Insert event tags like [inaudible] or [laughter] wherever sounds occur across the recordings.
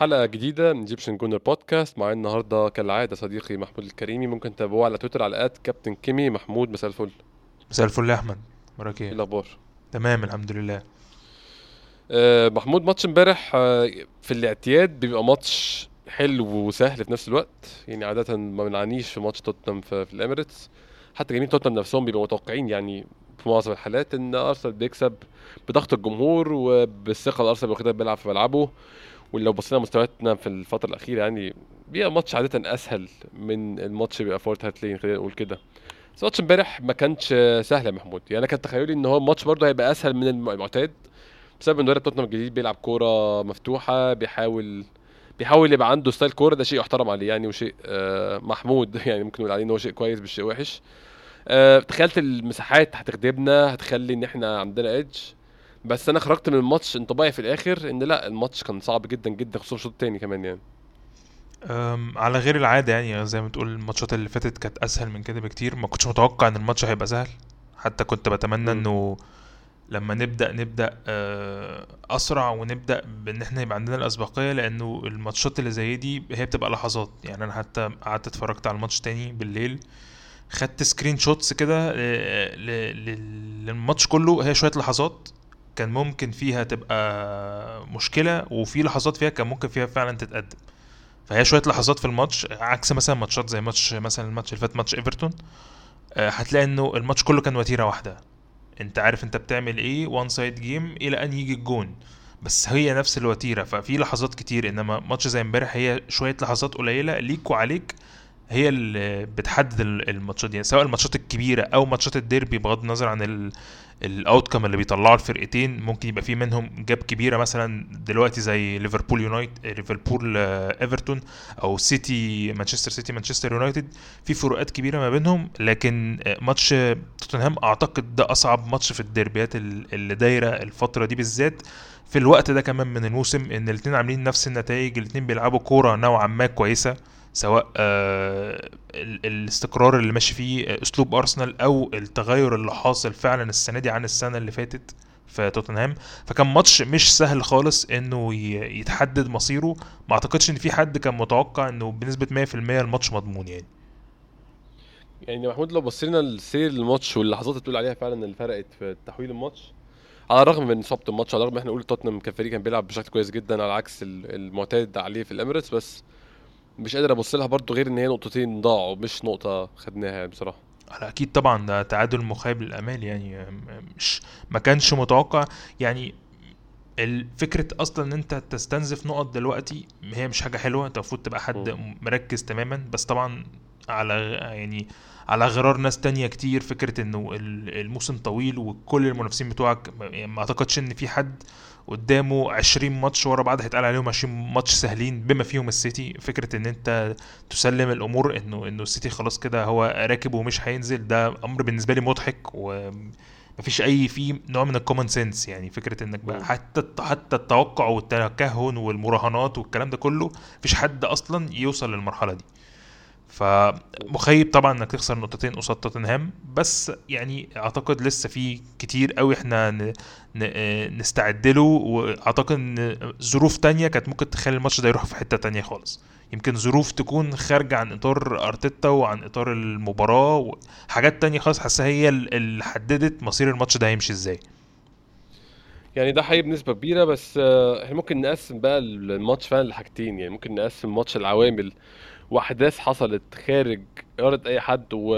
حلقة جديدة من Egyptian Gooner Podcast معايا النهاردة كالعادة صديقي محمود الكريمي. ممكن تتابعوه على تويتر على at كابتن كيمي محمود مساء الفل. مساء الفل يا أحمد. وراك إيه؟ إيه الأخبار؟ تمام الحمد لله. آه محمود ماتش امبارح آه في الاعتيادي بيبقى ماتش حلو وسهل في نفس الوقت. يعني عادة ما بنعانيش في ماتش توتنهام في, في الإميريتس. حتى جماهير توتنهام نفسهم بيبقوا متوقعين يعني في معظم الحالات إن أرسنال بيكسب بضغط الجمهور وبالثقة اللي ارسنال واخدها بيلعب في ملعبه. ولو بصينا مستوياتنا في الفترة الأخيرة يعني بيبقى ماتش عادة أسهل من الماتش بيبقى فور تهالين خلينا نقول كده. بس ماتش امبارح ما كانش سهل يا محمود. يعني أنا كان تخيلي إن هو الماتش برضه هيبقى أسهل من المعتاد بسبب إن مدرب توتنهام الجديد بيلعب كورة مفتوحة بيحاول بيحاول يبقى عنده ستايل كورة ده شيء يحترم عليه يعني وشيء آه محمود [laughs] يعني ممكن نقول عليه إن هو شيء كويس مش شيء وحش. آه تخيلت المساحات هتخدمنا هتخلي إن إحنا عندنا ايدج بس أنا خرجت من الماتش أنطباعي في الآخر إن لأ الماتش كان صعب جدا جدا خصوصا الشوط الثاني كمان يعني. على غير العادة يعني زي ما تقول الماتشات اللي فاتت كانت أسهل من كده بكتير. ما كنتش متوقع إن الماتش هيبقى سهل. حتى كنت بتمنى. إنه لما نبدأ نبدأ آه، أسرع ونبدأ بإن إحنا يبقى عندنا الأسبقية لأنه الماتشات اللي زي دي هي بتبقى لحظات. يعني أنا حتى قعدت اتفرجت على الماتش تاني بالليل. خدت screenshots كده ل- للماتش كله هي شوية لحظات. كان ممكن فيها تبقى مشكلة وفي لحظات فيها كان ممكن فيها فعلا تتقدم. فهي شوية لحظات في الماتش عكس مثلا ماتشات زي ماتش مثلا الماتش اللي فات ماتش إيفرتون. آه، هتلاقي إنه الماتش كله كان وتيرة واحدة. أنت عارف أنت بتعمل إيه one side game إلى أن يجي الجون. بس هي نفس الوتيرة ففي لحظات كتير. إنما ماتش زي امبارح هي شوية لحظات قليلة ليك وعليك. هي اللي بتحدد ال- الماتشات دي. سواء الماتشات الكبيرة أو ماتشات الديربي بغض النظر عن ال outcome اللي بيطلعوا الفرقتين ممكن يبقى في منهم gap كبيرة. مثلا دلوقتي زي ليفربول يونايتد ليفربول آه، إيفرتون أو سيتي مانشستر سيتي مانشستر يونايتد في فروقات كبيرة ما بينهم. لكن آه، ماتش آه، توتنهام أعتقد ده أصعب ماتش في الديربيات ال- اللي دايرة الفترة دي بالذات. في الوقت ده كمان من الموسم إن الاثنين عاملين نفس النتائج الاثنين بيلعبوا كورة نوعا ما كويسة. سواء آه، ال- الاستقرار اللي ماشي فيه آه، أسلوب أرسنال أو التغير اللي حاصل فعلا السنة دي عن السنة اللي فاتت في توتنهام. فكان ماتش مش سهل خالص إنه يتحدد مصيره. ما أعتقدش إن في حد كان متوقع إنه بنسبة 100% الماتش مضمون يعني. يعني محمود لو بصينا لسير الماتش واللحظات اللي بتقول عليها فعلا اللي فرقت في تحويل الماتش على الرغم من صعوبة الماتش على الرغم إحنا نقول توتنهام كفريق كان بيلعب بشكل كويس جدا على عكس ال- المعتاد عليه في الإميريتس بس مش قادر أبص لها برضه غير إن هي نقطتين ضاعوا مش نقطة خدناها بصراحة. على أكيد طبعا ده تعادل مخيب للأمال يعني مش ما كانش متوقع. يعني الفكرة أصلا إن أنت تستنزف نقط دلوقتي هي مش حاجة حلوة. أنت المفروض تبقى حد. مركز تماما. بس طبعا على يعني على غرار ناس تانية كتير فكرة إنه ال- الموسم طويل وكل المنافسين بتوعك ما ما أعتقدش إن في حد قدامه 20 ماتش ورا بعض هيتقال عليهم 20 ماتش سهلين بما فيهم السيتي. فكرة إن أنت تسلم الأمور إنه إنه السيتي خلاص كده هو راكب ومش هينزل ده أمر بالنسبة لي مضحك و مفيش أي في نوع من ال common sense يعني فكرة إنك بقى. حتى حتى التوقع والتكهن والمراهنات والكلام ده كله مفيش حد أصلا يوصل للمرحلة دي. فمخيب طبعا إنك تخسر نقطتين قصاد توتنهام بس يعني أعتقد لسه في كتير قوي إحنا نستعد له وأعتقد إن ظروف تانية كانت ممكن تخلي الماتش ده يروح في حتة تانية خالص. يمكن ظروف تكون خارجة عن إطار أرتيتا وعن إطار المباراة وحاجات تانية خالص حاسة هي ال- اللي حددت مصير الماتش ده هيمشي إزاي. يعني ده حقيقي بنسبة كبيرة بس آه، إحنا ممكن نقسم بقى الماتش فعلا لحاجتين. يعني ممكن نقسم ماتش العوامل واحداث حصلت خارج إرادة أي حد و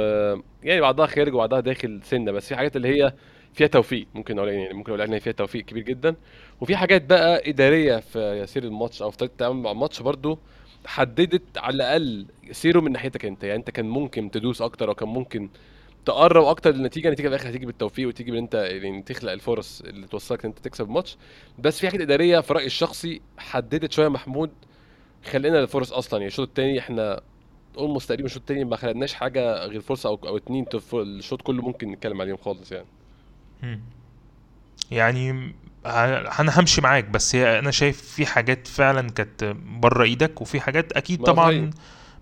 يعني بعضها خارج وبعضها داخل سنة بس في حاجات اللي هي فيها توفيق ممكن أقول يعني ممكن أقول ان فيها توفيق كبير جدا. وفي حاجات بقى إدارية في سير الماتش أو في طريقة التعامل مع الماتش برضو حددت على الأقل سيره من ناحيتك أنت. يعني أنت كان ممكن تدوس أكتر أو كان ممكن تقرب أكتر للنتيجة النتيجة في الآخر هتيجي بالتوفيق وتيجي بإن أنت يعني تخلق الفرص اللي توصلك إن أنت تكسب الماتش. بس في حاجات إدارية في رأيي الشخصي حددت شوية محمود خلينا الفرص أصلا يعني الشوط الثاني إحنا اولموست تقريبا الشوط الثاني ما خلقناش حاجة غير فرصة أو أو اتنين الشوط كله ممكن نتكلم عليهم خالص يعني مم. يعني أنا همشي معاك بس هي أنا شايف في حاجات فعلا كانت بره إيدك وفي حاجات أكيد طبعا.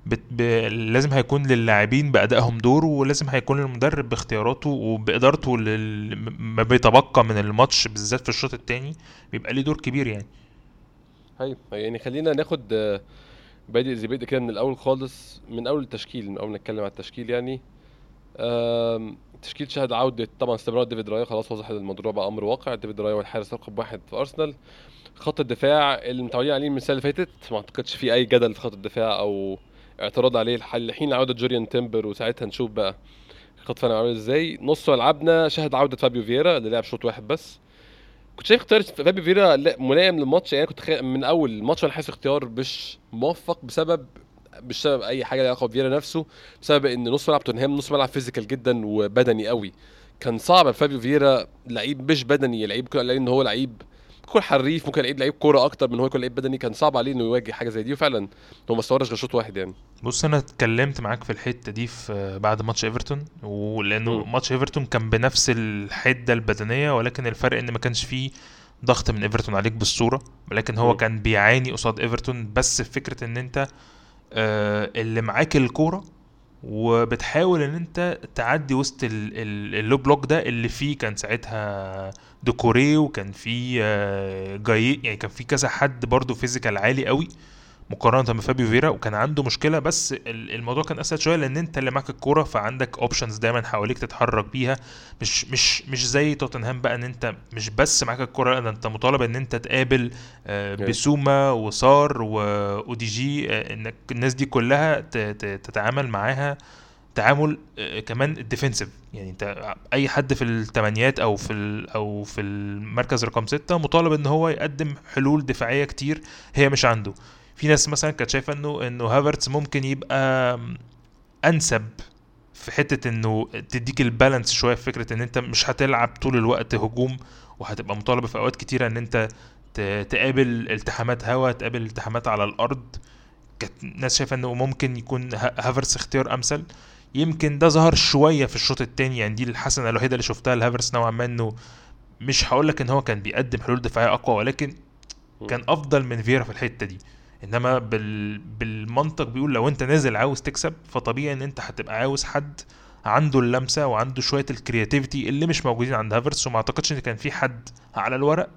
بت... ب... لازم هيكون للاعبين بأدائهم دور ولازم هيكون المدرب باختياراته وبإدارته لل... ما بيتبقى من الماتش بالذات في الشوط التاني بيبقى ليه دور كبير يعني هاي يعني خلينا ناخد آه، بادئ زي بادئ كده من الأول خالص من أول التشكيل من أول ما نتكلم على التشكيل يعني. امم، التشكيل شهد عودة طبعا استمرار ديفيد رايا خلاص وضح الموضوع بقى أمر واقع. ديفيد رايا هو الحارس رقم واحد في أرسنال. خط الدفاع اللي متعودين عليه من السنة اللي فاتت ما أعتقدش في أي جدل في خط الدفاع أو اعتراض عليه الحل. لحين عودة جوريان تيمبر وساعتها نشوف بقى خط دفاعنا عامل إزاي. نص ملعبنا شهد عودة فابيو فييرا اللي لعب شوط واحد بس. كنت شايف اختيار فابيو فييرا لا- ملائم للماتش. يعني كنت خي... من أول الماتش أنا حاسس اختيار مش موفق بسبب مش بسبب أي حاجة لها علاقة بفييرا نفسه بسبب إن نص ملعب توتنهام نص ملعب physical جدا وبدني قوي. كان صعب فابيو فييرا لعيب مش بدني لعيب كان لأن هو لعيب يكون حريف ممكن لعيب لعيب كورة أكتر من هو يكون لعيب بدني كان صعب عليه إنه يواجه حاجة زي دي وفعلا هو ما استمرش غير شوط واحد يعني بص أنا اتكلمت معاك في الحتة دي في بعد ماتش إيفرتون ولأنه. ماتش إيفرتون كان بنفس الحدة البدنية ولكن الفرق إن ما كانش فيه ضغط من إيفرتون عليك بالصورة ولكن هو مم. كان بيعاني قصاد إيفرتون بس في فكرة إن أنت آه، اللي معاك الكورة وبتحاول ان انت تعدي وسط ال- ال- ال low block ده اللي فيه كان ساعتها دوكوري وكان فيه آه، جاي يعني كان فيه كذا حد برضه physical عالي قوي. مقارنة بفابيو فيرا وكان عنده مشكلة بس ال- الموضوع كان أسهل شوية لأن أنت اللي معاك الكورة فعندك options دايما حواليك تتحرك بيها. مش مش مش زي توتنهام بقى إن أنت مش بس معاك الكورة لا أنت مطالب إن أنت تقابل آه،. بيسوما وسار وأودوجي آه، إنك الناس دي كلها تتعامل معاها تعامل آه، كمان ال defensive يعني أنت أي حد في الثمانيات أو في ال- أو في المركز رقم ستة مطالب إن هو يقدم حلول دفاعية كتير هي مش عنده. في ناس مثلا كانت شايفة انه إنه هافرتس ممكن يبقى أنسب في حتة إنه تديك ال balance شوية في فكرة إن أنت مش هتلعب طول الوقت هجوم وهتبقى مطالب في أوقات كتيرة إن أنت تقابل التحامات هوا تقابل التحامات على الأرض. كانت ناس شايفة إنه ممكن يكون ها- هافرتس اختيار أمثل. يمكن ده ظهر شوية في الشوط الثاني يعني دي الحسنة الوحيدة اللي شفتها لهافرتس نوعا ما إنه مش هقول لك إن هو كان بيقدم حلول دفاعية أقوى ولكن كان أفضل من فيرا في الحتة دي. إنما بال... بالمنطق بيقول لو أنت نازل عاوز تكسب فطبيعي إن أنت هتبقى عاوز حد عنده اللمسة وعنده شوية ال creativity اللي مش موجودين عند هافرتس وما أعتقدش إن كان في حد على الورق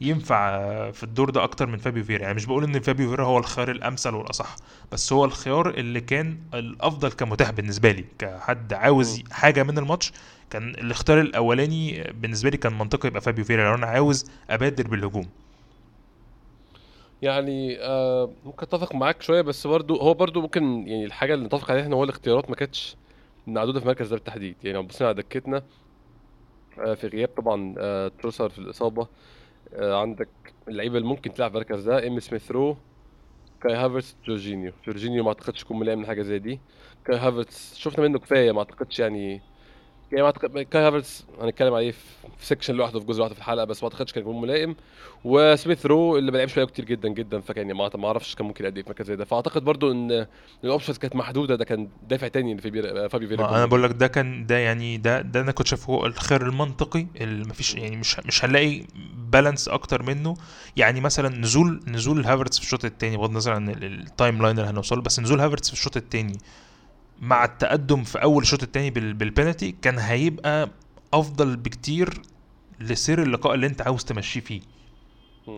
ينفع في الدور ده أكتر من فابيو فيرا يعني مش بقول إن فابيو فيرا هو الخيار الأمثل والأصح بس هو الخيار اللي كان الأفضل كمتاح بالنسبة لي كحد عاوز. حاجة من الماتش كان الاختيار الأولاني بالنسبة لي كان منطقي يبقى فابيو فيرا لو أنا عاوز أبادر بالهجوم يعني آه ممكن أتفق معاك شوية بس برضو هو برضو ممكن يعني الحاجة اللي نتفق عليها إن هو الاختيارات ما كانتش معدودة في المركز ده بالتحديد. يعني لو بصينا على دكتنا آه في غياب طبعا آه تروسار في الإصابة آه عندك اللعيبة اللي ممكن تلعب في المركز ده إميل سميث رو كاي هافرتس جورجينيو. جورجينيو ما أعتقدش يكون ملائم لحاجه زي دي. كاي هافرتس شفنا منه كفاية ما أعتقدش يعني يعني ما اعتقد كاي هافرتس هنتكلم عليه في section لوحده في جزء لوحده في الحلقة بس ما أعتقدش كان يكون ملائم. وسميث رو اللي ما لعبش بقاله كتير جدا جدا فكان يعني ما ما أعرفش كان ممكن يأدي إيه في مركز زي ده. فأعتقد برضو إن ال options كانت محدودة ده كان دافع تاني ان في بير... فابيو فيرا ما أنا بقول لك ده كان ده يعني ده ده أنا كنت شايفه هو الخيار المنطقي اللي مفيش يعني مش مش هنلاقي balance أكتر منه. يعني مثلا نزول نزول هافرتس في الشوط الثاني بغض النظر عن ال- ال timeline اللي هنوصله بس نزول هافرتس في الشوط الثاني مع التقدم في أول الشوط الثاني بالبينالتي كان هيبقى أفضل بكتير لسير اللقاء اللي أنت عاوز تمشيه فيه.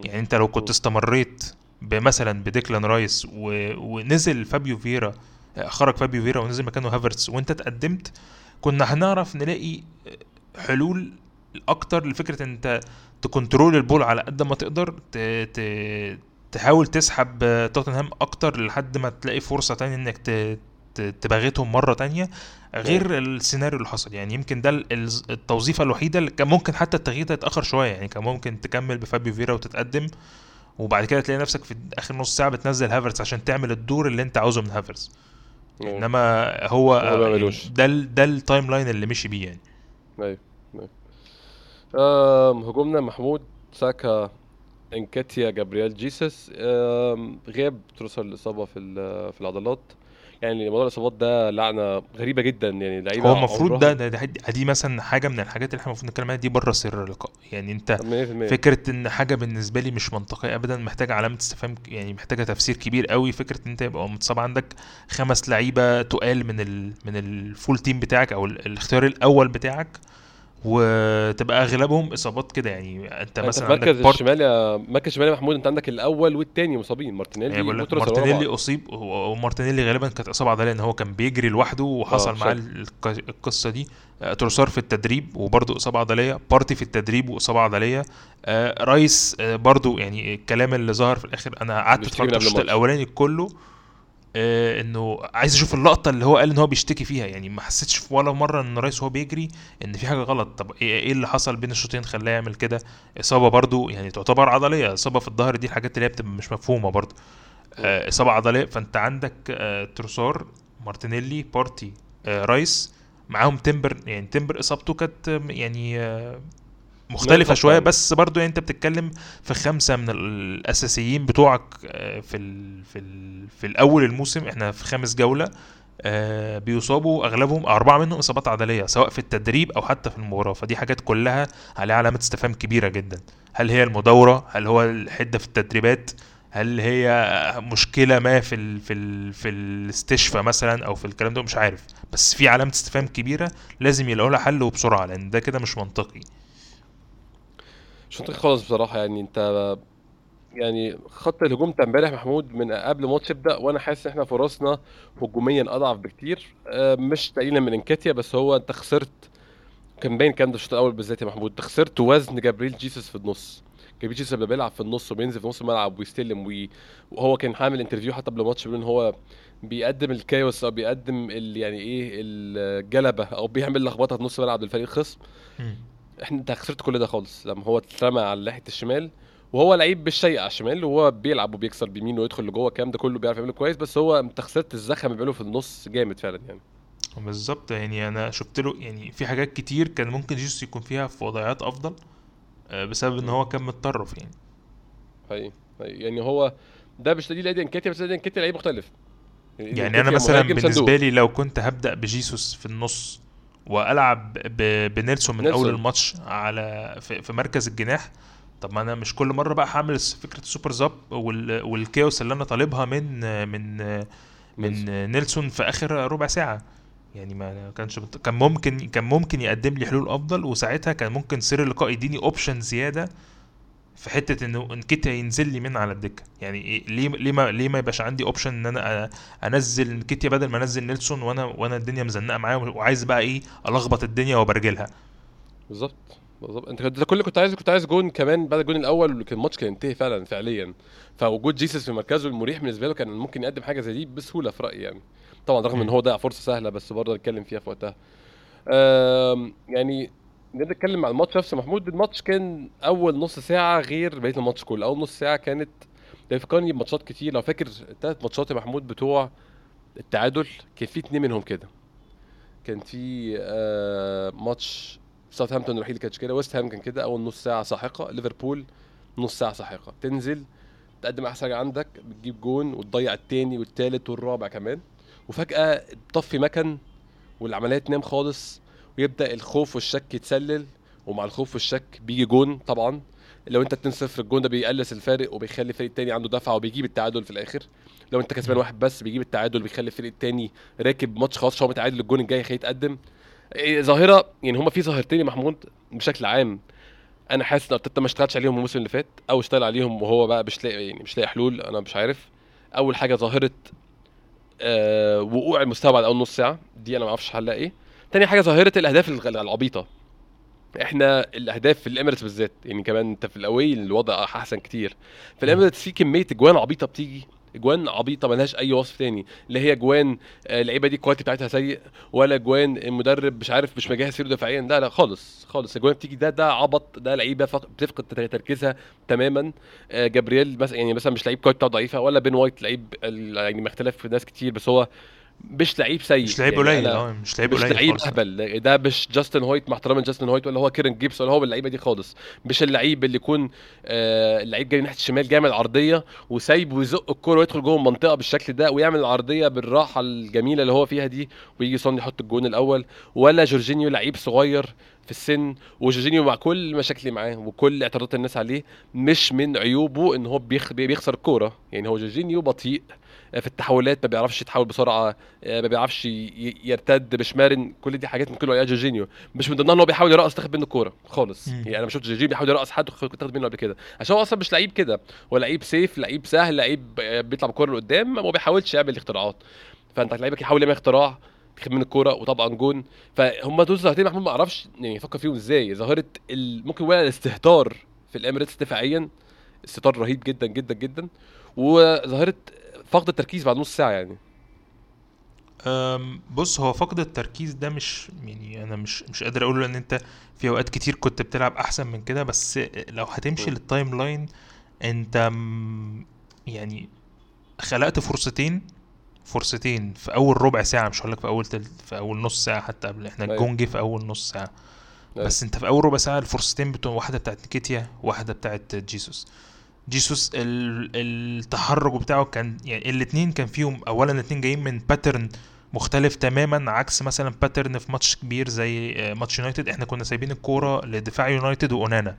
يعني أنت لو كنت. استمريت بمثلا بديكلان رايس و... ونزل فابيو فيرا خرج فابيو فيرا ونزل مكانه هافرتس وأنت اتقدمت كنا هنعرف نلاقي حلول أكتر لفكرة إن أنت ت control ال ball على قد ما تقدر ت... ت... تحاول تسحب توتنهام أكتر لحد ما تلاقي فرصة تانية إنك ت... تباغتهم مرة تانية غير السيناريو اللي حصل. يعني يمكن ده ال- ال- التوظيفة الوحيدة اللي كان ممكن حتى التغيير ده يتأخر شوية. يعني كان ممكن تكمل بفابيو فيرا وتتقدم وبعد كده تلاقي نفسك في آخر نص ساعة بتنزل هافرتس عشان تعمل الدور اللي انت عاوزه من هافرتس مم. إنما هو يعني. ده ده ال timeline اللي مشي بيه يعني. أيوه أيوه. هجومنا محمود ساكا انكاتيا جابرييل جيسس. غياب تروسار الاصابه في في العضلات. يعني موضوع الإصابات ده لعنة غريبة جدا يعني لعيبة هو المفروض ده, ده, ده دي مثلا حاجة من الحاجات اللي إحنا المفروض نتكلم عليها دي بره سير اللقاء. يعني انت 100% فكرة إن حاجة بالنسبة لي مش منطقية ابدا محتاجة علامة استفهام يعني محتاجة تفسير كبير قوي. فكرة إن انت يبقى متصاب عندك خمس لعيبة تقال من ال من ال full team بتاعك أو ال- الاختيار الأول بتاعك وتبقى أغلبهم إصابات كده يعني. أنت أنت في مثلا عندك مركز بارت الشمال يا مركز الشمال يا محمود أنت عندك الأول والتاني مصابين. يعني مارتينيلي بعض مارتينيلي أصيب ومارتينيلي غالبا كانت إصابة عضلية إن هو كان بيجري لوحده وحصل معاه بالظبط الق- القصة دي. آه، تروسار في التدريب وبرضه إصابة عضلية. بارتي في التدريب وإصابة عضلية. آه، رايس آه، برضه يعني الكلام اللي ظهر في الآخر أنا قعدت اتفرجت الشوط الأولاني كله آه، إنه عايز أشوف اللقطة اللي هو قال إن هو بيشتكي فيها. يعني ما حسيتش في ولا مرة إن رايس وهو بيجري إن في حاجة غلط. طب إيه إيه اللي حصل بين الشوطين؟ خلاه يعمل كده. إصابة برضو يعني تعتبر عضلية. إصابة في الظهر دي الحاجات اللي هي بتبقى مش مفهومة برضو. آه، إصابة عضلية. فأنت عندك آه، تروسار مارتينيلي بارتي آه، رايس معاهم تمبر يعني تمبر إصابته كانت آه، يعني آه، مختلفة شوية يعني. بس برضو يعني انت بتتكلم في خمسة من الأساسيين بتوعك آه، في ال في ال في الأول الموسم إحنا في خامس جولة آه، بيصابوا أغلبهم أربعة منهم إصابات عضلية سواء في التدريب أو حتى في المباراة فدي حاجات كلها عليها علامة استفهام كبيرة جدا. هل هي المداورة هل هو الحدة في التدريبات؟ هل هي مشكلة ما في ال في ال في الاستشفاء مثلا أو في الكلام ده؟ مش عارف. بس في علامة استفهام كبيرة لازم يلاقوا لها حل وبسرعة لأن ده كده مش منطقي. منطقي خالص بصراحة يعني انت يعني خط الهجوم بتاع امبارح محمود من قبل الماتش يبدا وأنا حاسس إن إحنا فرصنا هجوميا أضعف بكتير. آه، مش تقليلا من انكاتيا بس هو أنت خسرت كان باين الكلام ده الشوط الأول بالذات يا محمود أنت خسرت وزن جابريل جيسوس في النص. جابريل جيسوس لما بيلعب في النص وبينزل في نص الملعب ويستلم وي... وهو كان عامل interview حتى قبل الماتش بيقول إن هو بيقدم ال chaos أو بيقدم ال... يعني إيه الجلبة أو بيعمل لخبطة في نص الملعب للفريق الخصم. إحنا انت خسرت كل ده خالص لما هو اترمى على ناحيه الشمال وهو لعيب بالشيء على الشمال وهو بيلعب وبيكسر بيمين ويدخل لجوه الكلام ده كله بيعرف يعمله كويس بس هو انت خسرت الزخم اللي بيعمله في النص جامد فعلا يعني بالظبط يعني أنا شفت له يعني في حاجات كتير كان ممكن جيسوس يكون فيها في وضعيات أفضل آه، بسبب إن. هو كان متطرف يعني حقيقي حقيقي. يعني هو ده مش دليل ادي انكاتيا بس ادي انكاتيا لعيب مختلف يعني يعني أنا مثلا بالنسبة لي لو كنت هبدأ بجيسوس في النص وألعب بنيلسون من أول الماتش على في, في مركز الجناح. طب ما أنا مش كل مرة بقى هعمل فكرة ال super sub وال وال chaos اللي أنا طالبها من من من نيلسون. نيلسون في آخر ربع ساعة. يعني ما كانش بت- كان ممكن كان ممكن يقدم لي حلول أفضل وساعتها كان ممكن سير اللقاء يديني option زيادة. في حتة إنه انكيتيا ينزل لي من على الدكة. يعني إيه ليه ليه ما ليه ما يبقاش عندي option إن أنا أنزل انكيتيا بدل ما أنزل نيلسون وأنا وأنا الدنيا مزنقة معايا وعايز بقى إيه ألخبط الدنيا وبرجلها بالظبط. بالظبط. أنت ده كل اللي كنت عايز كنت عايز جون كمان بعد الجون الأول واللي كان الماتش كان ينتهي فعلا فعليا. فوجود جيسس في مركزه المريح بالنسبة له كان ممكن يقدم حاجة زي دي بسهولة في رأيي يعني. طبعا رغم إن. هو ضيع فرصة سهلة بس برضه نتكلم فيها في وقتها. يعني نتكلم عن الماتش نفسه. محمود الماتش كان أول نص ساعة غير بقية الماتش كله. أول نص ساعة كانت بيفكرني بماتشات كتير. لو فاكر الثلاث ماتشات يا محمود بتوع التعادل كان في اتنين منهم كده. كان في آه ماتش ساوثهامبتون الوحيد اللي كانش كده. ويست هام كان كده أول نص ساعة ساحقة. ليفربول نص ساعة ساحقة. تنزل تقدم أحسن حاجة عندك بتجيب جون وتضيع التاني والتالت والرابع كمان. وفجأة تطفي مكن والعملية تنام خالص. ويبدا الخوف والشك يتسلل ومع الخوف والشك بيجي جون طبعا. لو انت 2-0 الجون ده بيقلص الفارق وبيخلي الفريق التاني عنده دفعه وبيجيب التعادل في الآخر. لو انت كسبان. واحد بس بيجيب التعادل بيخلي الفريق التاني راكب ماتش خلاص هو متعادل الجون الجاي هيتقدم إيه، ظاهرة يعني هما في ظاهرتين يا محمود بشكل عام أنا حاسس إن أرتيتا ما اشتغلش عليهم الموسم اللي فات أو اشتغل عليهم وهو بقى مش لاقي يعني مش لاقي حلول أنا مش عارف. أول حاجة ظاهرة آه وقوع المستوى بعد أول نص ساعة دي أنا ما أعرفش حلها إيه. تاني حاجة ظاهرة الأهداف العبيطة. إحنا الأهداف في الاميريتس بالذات يعني كمان أنت في ال away الوضع أحسن كتير. في. الاميريتس في كمية أجوان عبيطة بتيجي أجوان عبيطة ملهاش أي وصف تاني. اللي هي أجوان آه، اللعيبة دي ال quality بتاعتها سيء ولا أجوان المدرب مش عارف مش مجهز فيه دفاعيا لا لا خالص خالص. أجوان بتيجي ده ده عبط ده لعيبة فق- بتفقد تر- تركيزها تماما. آه، جابرييل مثلا يعني مثلا مش لعيب quality بتاعته ضعيفة ولا بين وايت لعيب يعني مختلف في ناس كتير بس هو مش لعيب سيء. مش لعيب يعني قليل أنا آه مش لعيب مش قليل لعيب خالص. لا أهبل. ده مش جاستن هويت مع احترامي جاستن هويت ولا هو كيرن جيبس ولا هو اللعيبه دي خالص. مش اللعيب اللي يكون آه اللعيب جاي ناحية الشمال جاي عرضيه وسايب ويزق الكورة ويدخل جوه المنطقة بالشكل ده ويعمل العرضية بالراحة الجميلة اللي هو فيها دي ويجي صن يحط الجون الأول. ولا جورجينيو لعيب صغير في السن وجورجينيو مع كل المشاكل اللي معاه وكل اعتراضات الناس عليه مش من عيوبه إن هو بيخ... بيخسر الكورة. يعني هو جورجينيو بطيء في التحولات ما بيعرفش يتحول بسرعة آه، ما بيعرفش يرتد مش مرن كل دي حاجات ممكن عليها جورجينيو. مش من ضمنها إن هو بيحاول يرقص تاخد منه الكورة خالص. مم. يعني أنا ما شفتش جورجينيو بيحاول يرقص حد تاخد منه قبل كده. عشان هو أصلا مش لعيب كده. هو لعيب safe لعيب سهل لعيب آه، بيطلع بالكورة لقدام ما بيحاولش يعمل اختراعات. فأنت لعيبك يحاول يعمل اختراع. ياخد من الكورة وطبعا جون فهم دول ظاهرتين محمود ما أعرفش يعني يفكر فيهم إزاي ظاهرة. ممكن ولا الاستهتار في الإميريتس دفاعيا استهتار رهيب جدا جدا جدا وظاهرة فقد التركيز بعد نص ساعة يعني بص هو فقد التركيز ده مش يعني أنا مش مش قادر أقول ان أنت في أوقات كتير كنت بتلعب أحسن من كده بس لو هتمشي. لل timeline أنت يعني خلقت فرصتين فرصتين في أول ربع ساعة مش هقول لك في أول تلت في أول نص ساعة حتى قبل. إحنا أيوة. الجون جه في أول نص ساعة. أيوة. بس أنت في أول ربع ساعة الفرصتين بتوع واحدة بتاعت نكيتيا واحدة بتاعت جيسوس. جيسوس ال- التحرك بتاعه كان يعني الاثنين كان فيهم اولا الاثنين جايين من pattern مختلف تماما عكس مثلا pattern في ماتش كبير زي آه، ماتش يونايتد. إحنا كنا سايبين الكورة لدفاع يونايتد وأونانا.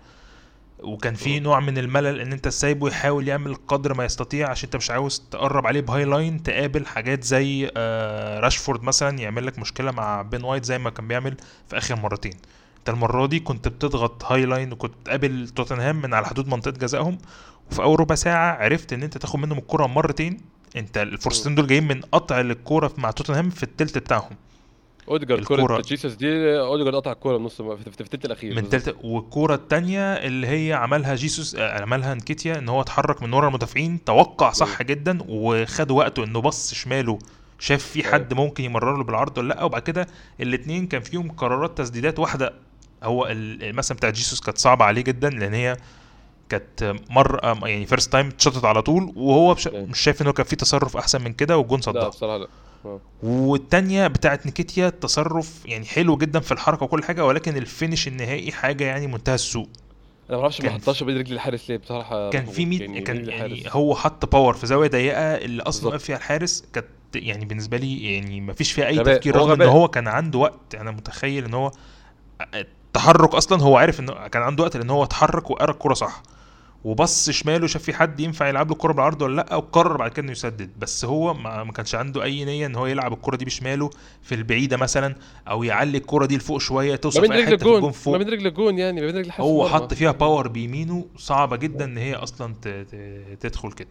وكان في. نوع من الملل إن أنت سايبه يحاول يعمل قدر ما يستطيع عشان أنت مش عاوز تقرب عليه ب high line تقابل حاجات زي آه، راشفورد مثلا يعمل لك مشكلة مع بن وايت زي ما كان بيعمل في آخر مرتين. أنت المرة دي كنت بتضغط high line وكنت تقابل توتنهام من على حدود منطقة جزائهم. وفي أول ربع ساعة عرفت إن أنت تاخد منهم الكرة مرتين. أنت الفرصتين دول جايين من قطع للكوره مع توتنهام في التلت بتاعهم. أوديجارد الكرة- كوره جيسوس دي أوديجارد قطع الكورة نص في التلت الأخير من بالظبط. تلت والكورة التانية اللي هي عملها جيسوس آه، عملها نكيتيا إن هو اتحرك من ورا المدافعين توقع صح جدا وخد وقته إنه بص شماله شاف في حد ممكن يمرر له بالعرض ولا لأ وبعد كده الاثنين كان فيهم قرارات تسديدات واحدة هو مثلا بتاع جيسوس كانت صعبة عليه جدا لأن هي كانت مرة يعني first time اتشطت على طول وهو بش... مش شايف انه كان في تصرف أحسن من كده والجون لا صدها بصراحة لا آه. والتانية بتاعت نكيتيا تصرف يعني حلو جدا في الحركة وكل حاجة ولكن ال finish النهائي حاجة يعني منتهى السوء أنا ما أعرفش ما حطهاش بين رجل الحارس ليه بصراحة كان. في ميت يعني كان يعني. هو حط power في زاوية ضيقة اللي أصلا. واقف فيها الحارس كانت يعني بالنسبة لي يعني ما فيش فيها أي. تفكير هو رغم ان. هو كان عنده وقت أنا متخيل إن هو التحرك أصلا هو عارف إنه كان عنده وقت لأن هو اتحرك وقرأ الكرة صح. وبص شماله شاف في حد ينفع يلعب له الكرة بالعرض ولا لأ وقرر بعد كده إنه يسدد. بس هو ما, ما كانش عنده أي نية إن هو يلعب الكرة دي بشماله في البعيدة مثلا أو يعلي الكرة دي لفوق شوية ما توصل بين في أي رجل الجون فوق. ما بين رجل الجون يعني ما بين رجل هو. حط فيها power بيمينه صعبة جدا إن هي أصلا تدخل كده.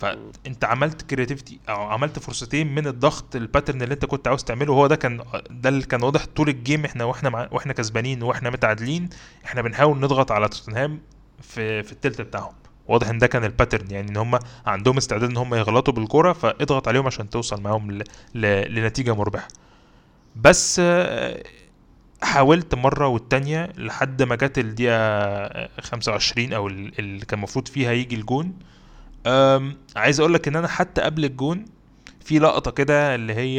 فانت عملت creativity أو عملت فرصتين من الضغط ال pattern اللي انت كنت عاوز تعمله. هو ده كان ده اللي كان واضح طول ال game إحنا وإحنا مع وإحنا كسبانين وإحنا متعادلين إحنا بنحاول نضغط على توتنهام في في التلت بتاعهم. واضح ان ده كان ال pattern يعني ان هم عندهم استعداد ان هم يغلطوا بالكورة فاضغط عليهم عشان توصل معاهم ل... ل... لنتيجة مربحة. بس آه، حاولت مرة والتانية لحد ما جت الدقيقة 25 أو ال- اللي كان المفروض فيها يجي الجون. عايز أقول لك إن أنا حتى قبل الجون في لقطة كده اللي هي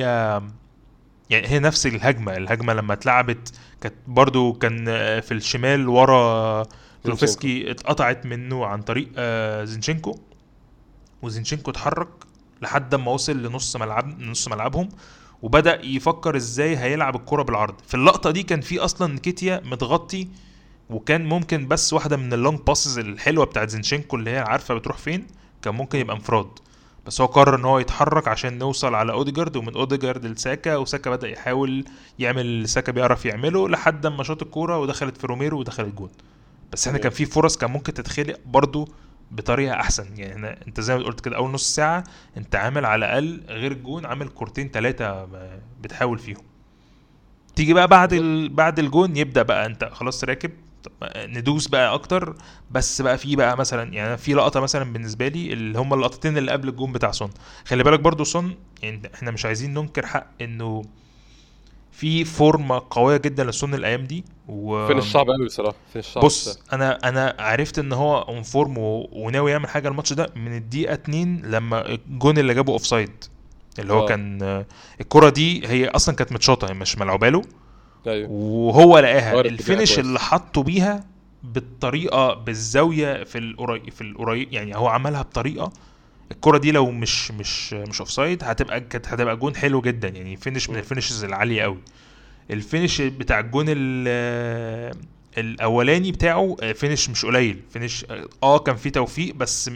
يعني هي نفس الهجمة الهجمة لما اتلعبت كانت برضو كان آه، في الشمال ورا كولوسيفسكي اتقطعت منه عن طريق آه، زينشينكو وزينشينكو اتحرك لحد ما وصل لنص ملعب نص ملعبهم وبدأ يفكر إزاي هيلعب الكرة بالعرض. في اللقطة دي كان في أصلا نكيتيا متغطي وكان ممكن بس واحدة من ال long passes الحلوة بتاعت زينشينكو اللي هي عارفة بتروح فين كان ممكن يبقى انفراد بس هو قرر إن هو يتحرك عشان نوصل على أوديجارد ومن أوديجارد لساكا وساكا بدأ يحاول يعمل اللي ساكا بيعرف يعمله لحد ما شاط الكورة ودخلت في روميرو ودخلت جون. بس إحنا. كان في فرص كان ممكن تتخلق برضو بطريقة أحسن. يعني إحنا أنت زي ما قلت كده أول نص ساعة أنت عامل على الأقل غير الجون عامل كورتين ثلاثة بتحاول فيهم. تيجي بقى بعد ال... بعد الجون يبدأ بقى أنت خلاص راكب ندوس بقى أكتر بس بقى في بقى مثلا يعني في لقطة مثلا بالنسبة لي اللي هم اللقطتين اللي قبل الجون بتاع سون. خلي بالك برضو سون يعني إحنا مش عايزين ننكر حق إنه في فورمة قوية جدا لسون الأيام دي و فين الصعب قوي بصراحة فين الصعب بص أنا أنا عرفت إن هو on form و- وناوي يعمل حاجة الماتش ده من الدقيقة 2 لما الجون اللي جابه offside اللي هو آه. كان الكرة دي هي أصلا كانت متشاطة هي مش ملعوبة له. أيوه. وهو لقاها. ال finish اللي حطه بيها بالطريقة بالزاوية في القريب في القريب يعني هو عملها بطريقة. الكرة دي لو مش مش مش offside هتبقى كانت هتبقى جون حلو جدا. يعني finish من. ال finishes العالية قوي ال finish بتاع الجون ال- الأولاني بتاعه finish مش قليل. finish آه كان فيه توفيق بس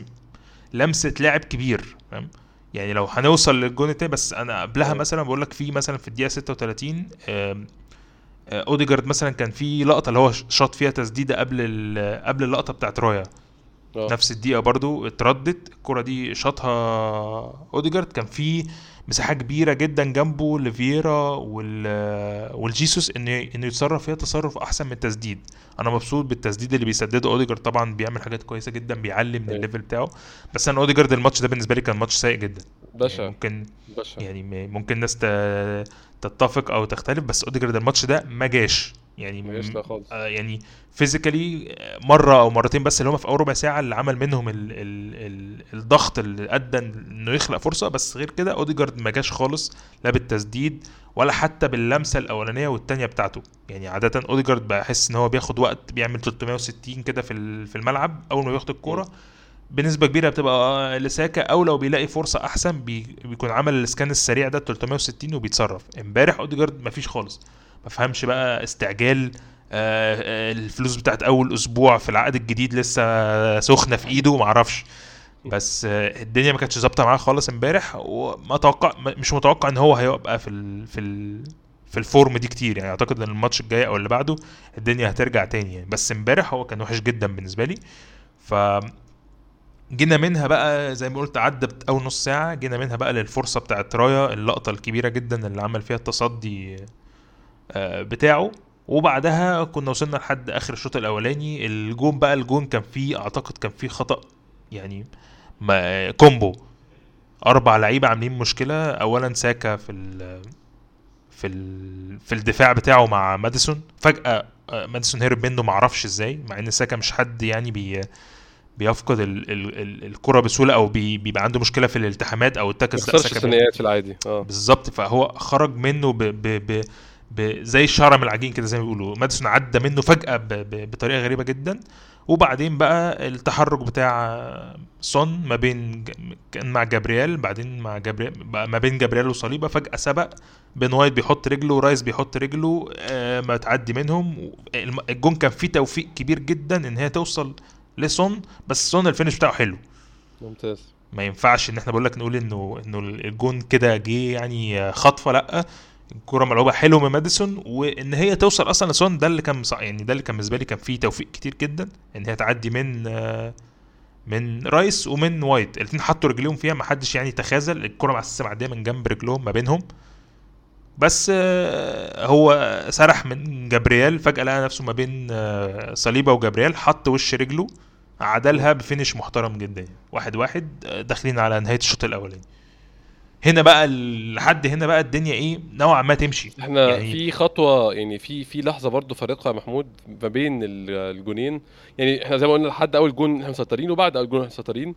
لمسة لاعب كبير فاهم؟ يعني لو هنوصل للجون التاني بس أنا قبلها مثلا بقول لك في مثلا في الدقيقة 36 آم، آه، أوديجارد مثلا كان في لقطة اللي هو شاط فيها تسديدة قبل قبل اللقطة بتاعت رايا آه. نفس الدقيقة برضو اتردت. الكرة دي شاطها أوديجارد. كان في مساحة كبيرة جدا جنبه لفييرا وال والجيسوس انه إنه يتصرف فيها تصرف أحسن من التسديد. أنا مبسوط بالتسديد اللي بيسدده أوديجارد. طبعا بيعمل حاجات كويسة جدا بيعلي من أيوه. ال level بتاعه. بس أنا أوديجارد الماتش ده بالنسبة لي كان ماتش سيء جدا. يعني بشع ممكن بشع. يعني ممكن ناس تتفق أو تختلف بس أوديجارد الماتش ده ما جاش. يعني لا خالص. آه يعني physically مرة أو مرتين بس اللي هم في أول ربع ساعة اللي عمل منهم ال ال ال الضغط اللي أدى إنه يخلق فرصة بس غير كده اوديجارد ما جاش خالص لا بالتسديد ولا حتى باللمسة الأولانية والتانية بتاعته. يعني عادة اوديجارد بحس إن هو بياخد وقت بيعمل 360 كده في في الملعب أول ما بياخد. الكورة. بنسبة كبيرة بتبقى لساكا أو لو بيلاقي فرصة أحسن بي بيكون عمل ال scan السريع ده 360 وبيتصرف. امبارح اوديجارد مفيش خالص. ما فهمش بقى استعجال آه، آه، الفلوس بتاعت أول أسبوع في العقد الجديد لسه سخنة في إيده معرفش بس آه، الدنيا ما كانتش ظابطة معاه خالص امبارح وما أتوقع ما- مش متوقع إن هو هيبقى في ال في ال في ال form دي كتير. يعني أعتقد إن الماتش الجاي أو اللي بعده الدنيا هترجع تاني. يعني بس امبارح هو كان وحش جدا بالنسبة لي. ف جينا منها بقى زي ما قلت عدت أول نص ساعة جينا منها بقى للفرصة بتاعت رايا اللقطة الكبيرة جدا اللي عمل فيها التصدي بتاعه. وبعدها كنا وصلنا لحد آخر الشوط الأولاني. الجون بقى الجون كان فيه أعتقد كان فيه خطأ يعني ما كومبو. أربع لعيبة عاملين مشكلة. اولا ساكا في ال في ال في الدفاع بتاعه مع ماديسون. فجأة آه، ماديسون هرب منه معرفش إزاي مع إن ساكا مش حد يعني بي بيفقد ال ال ال الكرة بسهولة أو بي بيبقى عنده مشكلة في الالتحامات أو ما التاكلز ما خسرش ساكا بي- الثنائيات في العادي. آه. بالظبط. فهو خرج منه ب ب ب زي الشعره من العجين كده زي ما بيقولوا. ماديسون عدى منه فجأة ب ب بطريقة غريبة جدا. وبعدين بقى التحرك بتاع سون ما بين كان مع جابرييل بعدين مع جابرييل ما بين جابرييل وصليبة فجأة سبق. بين وايت بيحط رجله ورايس بيحط رجله آه ما تعدي منهم. الجون كان فيه توفيق كبير جدا إن هي توصل لسون بس سون ال finish بتاعه حلو. ممتاز. ما ينفعش إن إحنا بقول لك نقول إنه إنه الجون كده جه يعني خطفة لأ. الكوره ملعوبة حلو من ماديسون وإن هي توصل أصلا لسون ده اللي كان يعني ده اللي كان بالنسبة لي كان فيه توفيق كتير جدا إن هي تعدي من من رايس ومن وايت الاثنين حطوا رجليهم فيها ما حدش يعني تخاذل الكوره أساسا معديه من جنب رجلهم ما بينهم بس هو سرح من جابرييل فجأة لقى نفسه ما بين صليبة وجابرييل حط وش رجله عدلها بفينش محترم جدا. واحد واحد داخلين على نهاية الشوط الأولاني هنا بقى لحد هنا بقى الدنيا إيه نوعا ما تمشي. إحنا يعني في خطوة يعني في في لحظة برضو فارقه يا محمود ما بين ال- الجونين. يعني إحنا زي ما قلنا لحد أول جون إحنا مسيطرين وبعد أول جون إحنا مسيطرين.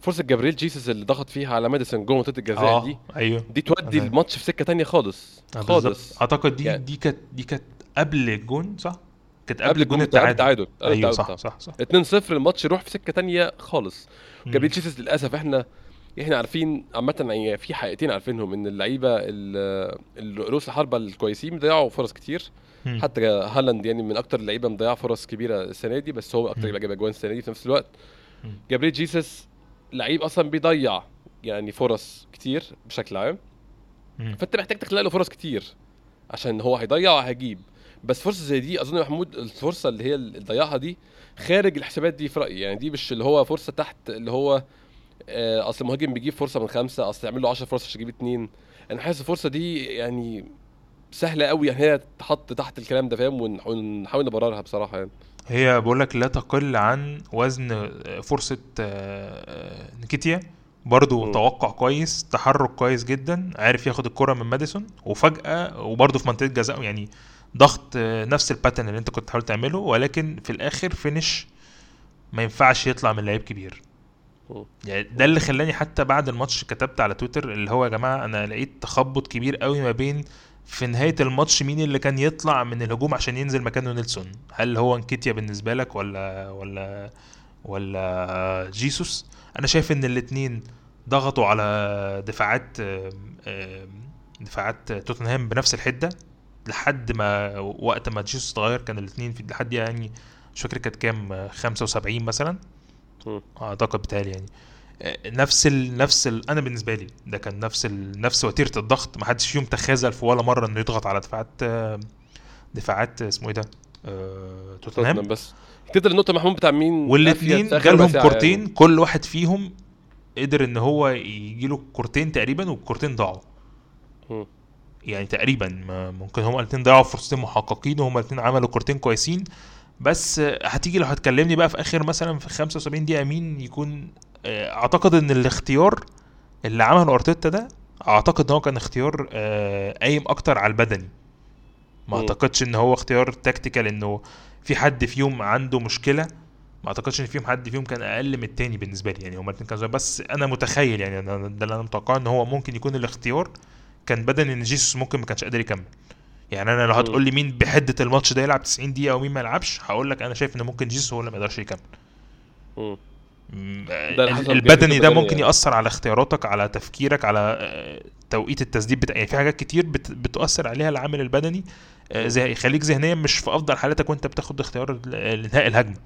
فرصة جابرييل جيسس اللي ضغط فيها على ماديسون جوه منطقة الجزاء آه دي أيوه. دي تودي أنا- الماتش في سكة تانية خالص آه، خالص. أعتقد دي يعني دي كانت دي كانت قبل الجون صح؟ كانت قبل قبل بتاع التعادل. أيوه صح صح صح. 2-0 الماتش يروح في سكة تانية خالص. مم. جابريل جيسس للأسف إحنا إحنا عارفين عامة يعني في حقيقتين عارفينهم إن اللعيبة ال- ال- رؤوس الحربة الكويسين بيضيعوا فرص كتير مم. حتى هالاند يعني من أكتر اللعيبة مضيعة فرص كبيرة السنة دي بس هو أكتر مم. لعيبه جايب اجوان السنة دي في نفس الوقت. جابريل جيسس لعيب أصلا بيضيع يعني فرص كتير بشكل عام. فأنت محتاج تخلق له فرص كتير عشان هو هيضيع وهيجيب بس فرصة زي دي أظن يا محمود الفرصة اللي هي اللي ضيعها دي خارج الحسابات دي في رأيي يعني دي مش اللي هو فرصة تحت اللي هو أصل المهاجم بيجيب فرصة من خمسة أصل يعمل له 10 فرص عشان يجيب اتنين أنا حاسس الفرصة دي يعني سهلة قوي يعني هي تحط تحت الكلام ده فاهم ونح- ونحاول نبررها بصراحة يعني هي بقول لك لا تقل عن وزن آه، فرصة آه، نكيتيا برضه. توقع كويس تحرك كويس جدا عارف ياخد الكرة من ماديسون وفجأة وبرضه في منطقة جزاء يعني ضغط آه، نفس ال pattern اللي انت كنت بتحاول تعمله ولكن في الآخر finish ما ينفعش يطلع من لعيب كبير. يعني ده اللي خلاني حتى بعد الماتش كتبت على تويتر اللي هو يا جماعة أنا لقيت تخبط كبير قوي ما بين في نهاية الماتش مين اللي كان يطلع من الهجوم عشان ينزل مكانه نيلسون هل هو انكيتيا بالنسبة لك ولا ولا ولا جيسوس أنا شايف إن الاتنين ضغطوا على دفاعات دفاعات توتنهام بنفس الحدة لحد ما وقت ما جيسوس اتغير كان الاتنين في لحد يعني مش فاكر كانت كام 75 مثلا. أعتقد بتهيألي يعني. آه، نفس ال نفس ال أنا بالنسبة لي ده كان نفس ال نفس وتيرة الضغط. ما حدش فيهم تخاذل في ولا مرة إنه يضغط على دفاعات آه، دفاعات اسمه إيه ده؟ آه، توتنهام. بس. تقدر النقطة محمود بتاع مين؟ والاثنين جالهم كورتين. يعني. كل واحد فيهم قدر إن هو يجي له كورتين تقريبا والكورتين ضاعوا. يعني تقريبا ممكن هما الاثنين ضيعوا فرصتين محققين وهما الاثنين عملوا كورتين كويسين. بس هتيجي لو هتكلمني بقى في آخر مثلا في 75 دقيقة مين يكون آه، أعتقد إن الاختيار اللي عمله أرتيتا ده أعتقد إن هو كان اختيار آه، قايم أكتر على البدني. ما. أعتقدش إن هو اختيار تكتيكال إنه في حد فيهم عنده مشكلة. ما أعتقدش إن فيهم حد فيهم كان أقل من التاني بالنسبة لي. يعني هما الاثنين كانوا بس أنا متخيل يعني أنا ده اللي أنا متوقعه إن هو ممكن يكون الاختيار كان بدني إن جيسوس ممكن ما كانش قادر يكمل. يعني أنا لو. هتقول لي مين بحدة الماتش ده يلعب 90 دقيقة ومين ما يلعبش هقول لك أنا شايف إن ممكن جيسوس هو اللي ما يقدرش يكمل البدني ده. ممكن يأثر على اختياراتك على تفكيرك على آه، توقيت التسديد بتاع يعني في حاجات كتير بت... بتؤثر عليها العامل البدني آه، زي يخليك ذهنيا مش في أفضل حالاتك وأنت بتاخد اختيار انهاء الهجمة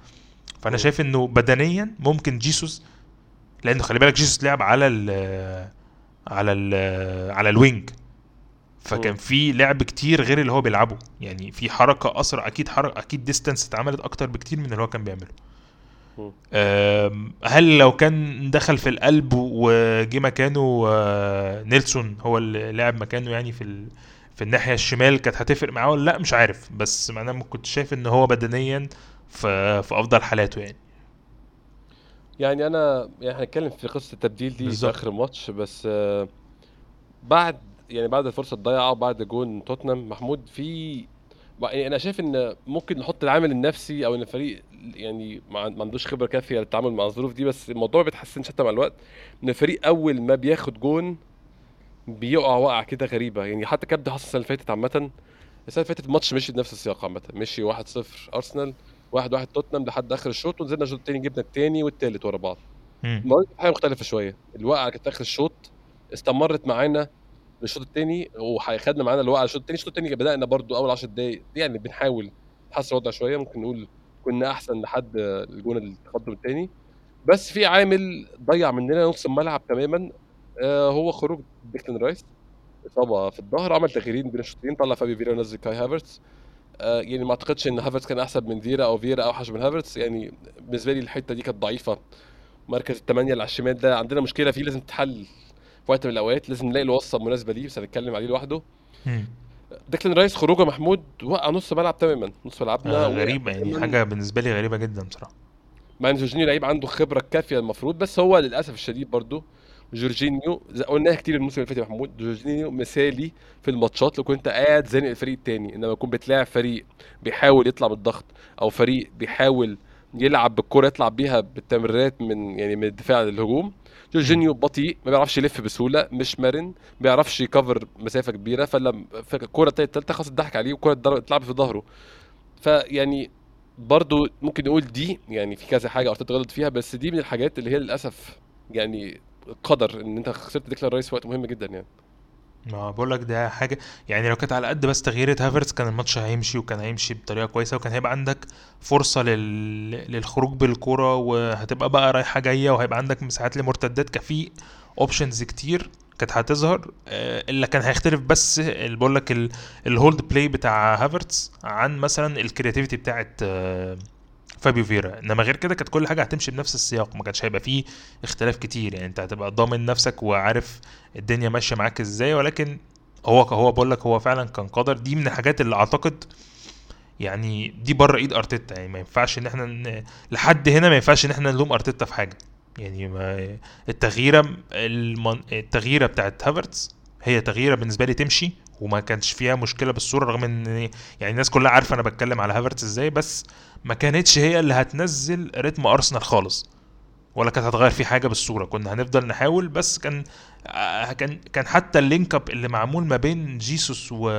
فأنا. شايف إنه بدنيا ممكن جيسوس لأنه خلي بالك جيسوس لعب على ال على ال على ال wing فكان. في لعب كتير غير اللي هو بيلعبه. يعني في حركة أسرع أكيد حركة أكيد distance اتعملت أكتر بكتير من اللي هو كان بيعمله. هل لو كان دخل في القلب وجي مكانه آه، نيلسون هو اللي لعب مكانه يعني في ال... في الناحية الشمال كانت هتفرق معاه ولا لأ؟ مش عارف. بس أنا ما كنت شايف إن هو بدنيا في في أفضل حالاته يعني. يعني أنا يعني هنتكلم في قصة التبديل دي بالظبط. في آخر الماتش بس آه، بعد يعني بعد الفرصة الضايعة وبعد جون توتنهام محمود في يعني أنا شايف إن ممكن نحط العامل النفسي أو إن الفريق يعني ما عن- ما عندوش خبرة كافية للتعامل مع الظروف دي بس الموضوع ما بيتحسنش حتى مع الوقت إن الفريق أول ما بياخد جون بيقع وقعة كده غريبة. يعني حتى كان ده حصل السنة اللي فاتت عامة السنة اللي فاتت الماتش مشي بنفس السياق عامة مشي 1-0 أرسنال 1-1 توتنهام لحد آخر الشوط ونزلنا الشوط التاني جبنا التاني والتالت ورا بعض. المره حاجة مختلفة شوية. الوقعة كانت آخر الشوط استمرت معانا للشوط الثاني وخدنا معانا الوقعه للشوط الثاني الشوط الثاني بدأنا برضو أول 10 دقائق يعني بنحاول نحسن الوضع شوية ممكن نقول كنا أحسن لحد الجون التقدم الثاني بس في عامل ضيع مننا نص الملعب تماما آه هو خروج ديكلان رايس. إصابة في الظهر عمل تغييرين بين الشوطين طلع فابي فيرا ونزل كاي هافرتس. آه يعني ما أعتقدش إن هافرتس كان أحسن من فيرا أو فيرا اوحش من هافرتس. يعني بالنسبة لي الحتة دي كانت ضعيفة. مركز الثمانيه اللي على الشمال ده عندنا مشكلة فيه لازم تتحل. وقت من الأوقات لازم نلاقي الوصفة المناسبة ليه بس هنتكلم عليه لوحده. ديكلان رايس خروجه محمود وقع نص ملعب تماما نص ملعبنا آه، غريبة يعني. حاجة بالنسبة لي غريبة جدا بصراحة مع ان جورجينيو لعيب عنده خبرة كافية المفروض بس هو للأسف الشديد برضو جورجينيو قلناها كتير الموسم اللي فات يا محمود جورجينيو مثالي في الماتشات لو كنت قاعد زانق الفريق التاني إنما يكون بتلاعب فريق بيحاول يطلع من الضغط أو فريق بيحاول يلعب بالكرة يطلع بيها بالتمريرات من يعني من الدفاع للهجوم جورجينيو بطيء ما بيعرفش يلف بسهولة مش مرن ما بيعرفش يكفر مسافة كبيرة فلما الكوره الثالثه خلاص اتضحك عليه والكوره اتلعب في ظهره. فيعني برضو ممكن نقول دي يعني في كذا حاجة أرتيتا غلط فيها بس دي من الحاجات اللي هي للأسف يعني قدر إن أنت خسرت ديكلان رايس في وقت مهم جدا يعني. ما بقول لك ده حاجة يعني لو كانت على قد بس تغييرات هافرتس كان الماتش هيمشي وكان هيمشي بطريقة كويسة وكان هيبقى عندك فرصة لل... للخروج بالكرة وهتبقى بقى رايحة جاية وهيبقى عندك مساحات لمرتدات كفي options كتير كانت هتظهر آه، اللي كان هيختلف بس بقول لك ال- ال hold play بتاع هافرتس عن مثلا ال creativity بتاعت آه، فابيو فيرا. إنما غير كده كانت كل حاجة هتمشي بنفس السياق. ما كانش هيبقى فيه اختلاف كتير. يعني أنت هتبقى ضامن نفسك وعارف الدنيا ماشية معاك إزاي. ولكن هو هو بقول لك هو فعلا كان قدر دي من الحاجات اللي أعتقد يعني دي بره إيد أرتيتا. يعني ما ينفعش إن إحنا ن... لحد هنا ما ينفعش إن إحنا نلوم أرتيتا في حاجة. يعني ما التغييرة المن... التغييرة بتاعت هافرتس هي تغييرة بالنسبة لي تمشي. وما كانش فيها مشكلة بالصورة رغم إن يعني الناس كلها عارفة أنا بتكلم على هافرتس إزاي. بس ما كانتش هي اللي هتنزل رتم أرسنال خالص ولا كانت هتغير فيه حاجة بالصورة. كنا هنفضل نحاول بس كان آه، كان كان حتى ال link up اللي معمول ما بين جيسوس و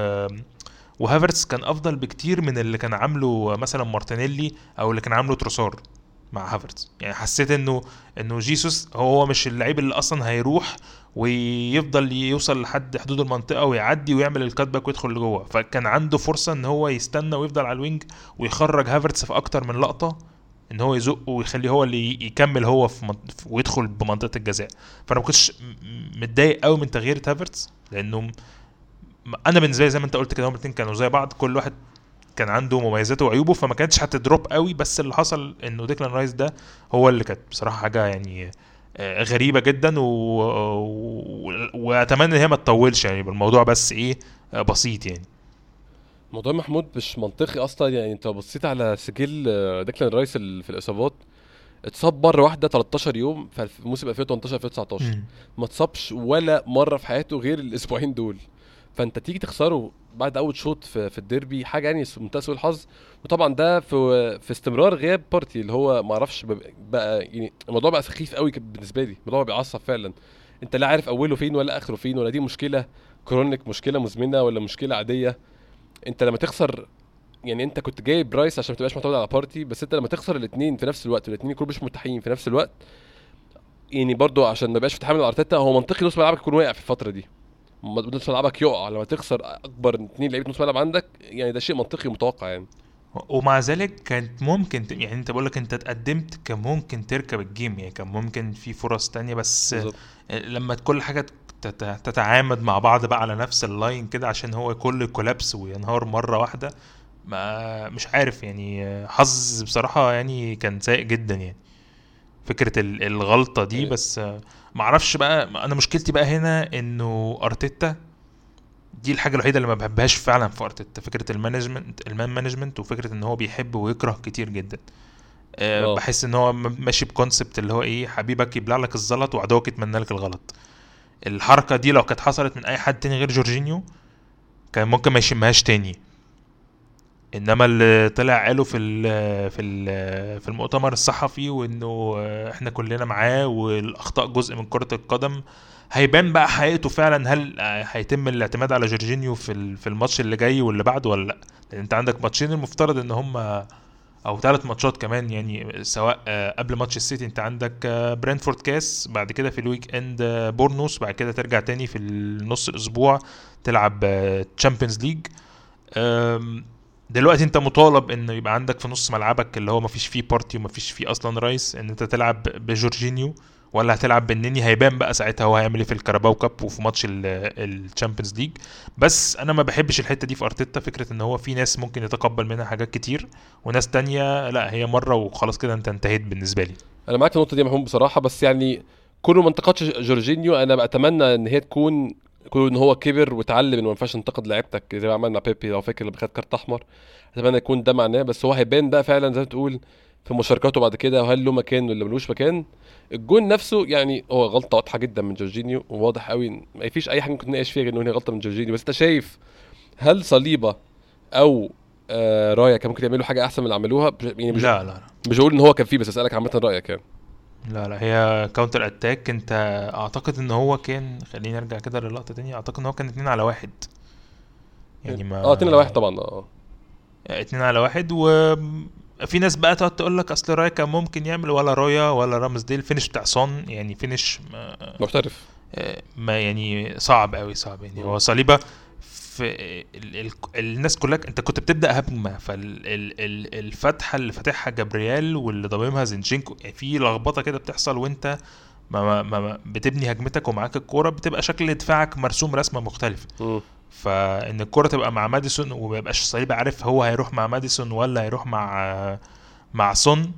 وهافرتس كان أفضل بكتير من اللي كان عامله مثلا مارتينيلي أو اللي كان عامله تروسار مع هافرتس. يعني حسيت إنه إنه جيسوس هو مش اللعيب اللي أصلا هيروح ويفضل يوصل لحد حدود المنطقة ويعدي ويعمل ال cut back ويدخل لجوه. فكان عنده فرصة إن هو يستنى ويفضل على ال wing ويخرج هافرتس في أكتر من لقطة إن هو يزق ويخليه هو اللي يكمل هو في منط... ويدخل بمنطقة الجزاء. فأنا ما كنتش متضايق قوي من تغيير هافرتس لأنه أنا بالنسبة لي زي ما أنت قلت كده هما الاثنين كانوا زي بعض كل واحد كان عنده مميزاته وعيوبه فما كانتش هت drop قوي بس اللي حصل إنه ديكلان رايس ده هو اللي كانت بصراحة حاجة يعني غريبة جدا و... و... وأتمنى إن هي ما تطولش يعني بالموضوع بس إيه آه، بسيط يعني. موضوع محمود مش منطقي أصلا يعني أنت بصيت على سجل آه، ديكلان رايس في الإصابات اتصاب مرة واحدة 13 يوم في موسم 2018 2019 مم. ما اتصابش ولا مرة في حياته غير الأسبوعين دول. فانت تيجي تخسره بعد أول شوط في, في الديربي حاجة يعني منتهى سوء الحظ. وطبعا ده في في استمرار غياب بارتي اللي هو ما أعرفش بقى- يعني الموضوع بقى سخيف قوي بالنسبة لي. الموضوع بيعصب فعلا. أنت لا عارف أوله فين ولا آخره فين ولا دي مشكلة chronic مشكلة مزمنة ولا مشكلة عادية. أنت لما تخسر يعني أنت كنت جايب برايس عشان ما تبقاش معتمد على بارتي بس أنت لما تخسر الاثنين في نفس الوقت والاثنين يكونوا مش متاحين في نفس الوقت يعني برضو عشان ما يبقاش في تحامل ارتيتا هو منطقي نص ملعبك يكون واقع في الفترة دي. نص ملعبك يقع. لما تخسر أكبر اثنين لعيبة نص ملعب عندك يعني ده شيء منطقي ومتوقع يعني. ومع ذلك كانت ممكن ت... يعني أنت بقول لك أنت اتقدمت كان ممكن تركب ال game يعني كان ممكن في فرص تانية بس بالظبط. لما كل حاجة تت- تتعامد مع بعض بقى على نفس ال line كده عشان هو كل collapse وينهار مرة واحدة ما مش عارف يعني حظ بصراحة يعني كان سيء جدا يعني. فكرة ال- الغلطة دي أيوة. بس ما أعرفش بقى أنا مشكلتي بقى هنا انه أرتيتا دي الحاجة الوحيدة اللي ما بحبهاش فعلا في أرتيتا فكرة ال management ال man management وفكرة إن هو بيحب ويكره كتير جدا أه آه. بحس إن هو ماشي بكونسبت اللي هو إيه حبيبك يبلع لك الزلط وعدوك يتمنى لك الغلط الحركة دي لو كانت حصلت من أي حد تاني غير جورجينيو كان ممكن ما يشمهاش تاني إنما اللي طلع قاله في ال في ال في المؤتمر الصحفي وإنه إحنا كلنا معاه والأخطاء جزء من كرة القدم هيبان بقى حقيقته فعلا هل هيتم الاعتماد على جورجينيو في في الماتش اللي جاي واللي بعده ولا لأ؟ لأن أنت عندك ماتشين المفترض إن هم أو ثلاث ماتشات كمان يعني سواء قبل ماتش السيتي أنت عندك برينتفورد كاس بعد كده في ال weekend بورنموث بعد كده ترجع تاني في النص الأسبوع تلعب تشامبيونز ليج. دلوقتي انت مطالب ان يبقى عندك في نص ملعبك اللي هو مفيش فيه بارتي ومفيش فيه أصلا رايس ان انت تلعب بجورجينيو ولا هتلعب بالنني هيبان بقى ساعتها هو هيعمل إيه في الكاراباو كاب وفي ماتش الشامبيونز ليج. بس أنا ما بحبش الحتة دي في أرتيتا فكرة إن هو في ناس ممكن يتقبل منها حاجات كتير وناس تانية لا هي مرة وخلاص كده أنت انتهيت بالنسبة لي. أنا معاك في النقطة دي يا محمود بصراحة بس يعني كل ما انتقدش جورجينيو أنا بتمنى إن هي تكون كون إن هو كبر واتعلم إنه ما ينفعش تنتقد لعيبتك زي ما عملنا مع بيبي لو فاكر لما خد كارت أحمر. أتمنى يكون ده معناه بس هو هيبان بقى فعلا زي ما تقول في مشاركاته بعد كده وهل له مكان ولا ملوش مكان. الجون نفسه يعني هو غلطة واضحة جدا من جورجينيو وواضح قوي ما فيش أي حاجة ممكن نناقش فيها غير ان هي غلطة من جورجينيو. بس أنت شايف هل صليبة أو آه رايا كان ممكن يعملوا حاجة أحسن من اللي عملوها؟ يعني مش لا لا لا. مش بقول إن هو كان فيه بس أسألك عامة رأيك يعني. لا لا هي counter attack انت اعتقد ان هو كان خليني ارجع كده للقطة تاني اعتقد ان هو كان اتنين على واحد. يعني ما آه اتنين على واحد طبعا آه. اتنين على واحد وفي ناس بقى تقعد تقول لك اصل رايا كان ممكن يعمل ولا رايا ولا رامزديل. finish بتاع سون يعني finish ما, محترف. ما يعني صعب قوي صعب يعني. هو صليبة في ال ال الناس كلها انت كنت بتبدأ هجمه فالفتحه اللي فاتحها جابرييل واللي ضاممها زينشينكو يعني في لخبطة كده بتحصل وانت ما ما ما بتبني هجمتك ومعاك الكورة بتبقى شكل دفاعك مرسوم رسمة مختلفة. فإن الكرة تبقى مع ماديسون وما يبقاش صليبة عارف هو هيروح مع ماديسون ولا هيروح مع مع سون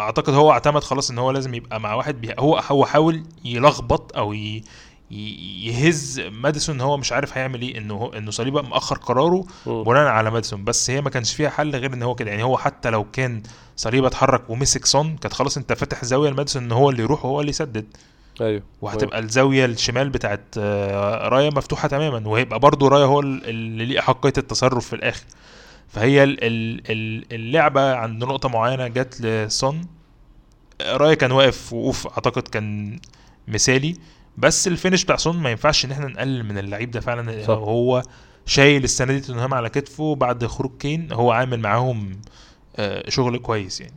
أعتقد هو اعتمد خلاص إن هو لازم يبقى مع واحد بي... هو هو حاول يلخبط أو ي... يهز ماديسون هو مش عارف هيعمل إيه إنه إنه صليبة مأخر قراره. بناء على ماديسون. بس هي ما كانش فيها حل غير إن هو كده. يعني هو حتى لو كان صليبة اتحرك ومسك سون كانت خلاص أنت فاتح زاوية لماديسون إن هو اللي يروح وهو اللي يسدد. أيوه. وهتبقى الزاوية الشمال بتاعت آه، رايا مفتوحة تماما وهيبقى برضو رايا هو ال- اللي ليه احقيه التصرف في الآخر. فهي ال- ال- ال- اللعبة عند نقطة معينة جت لسون رايا كان واقف وقوف أعتقد كان مثالي. بس ال finish بتاع سون ما ينفعش ان إحنا نقلل من اللعيب ده فعلا. صح. هو شايل السنة دي توتنهام على كتفه بعد خروج كين هو عامل معاهم آه، شغل كويس يعني.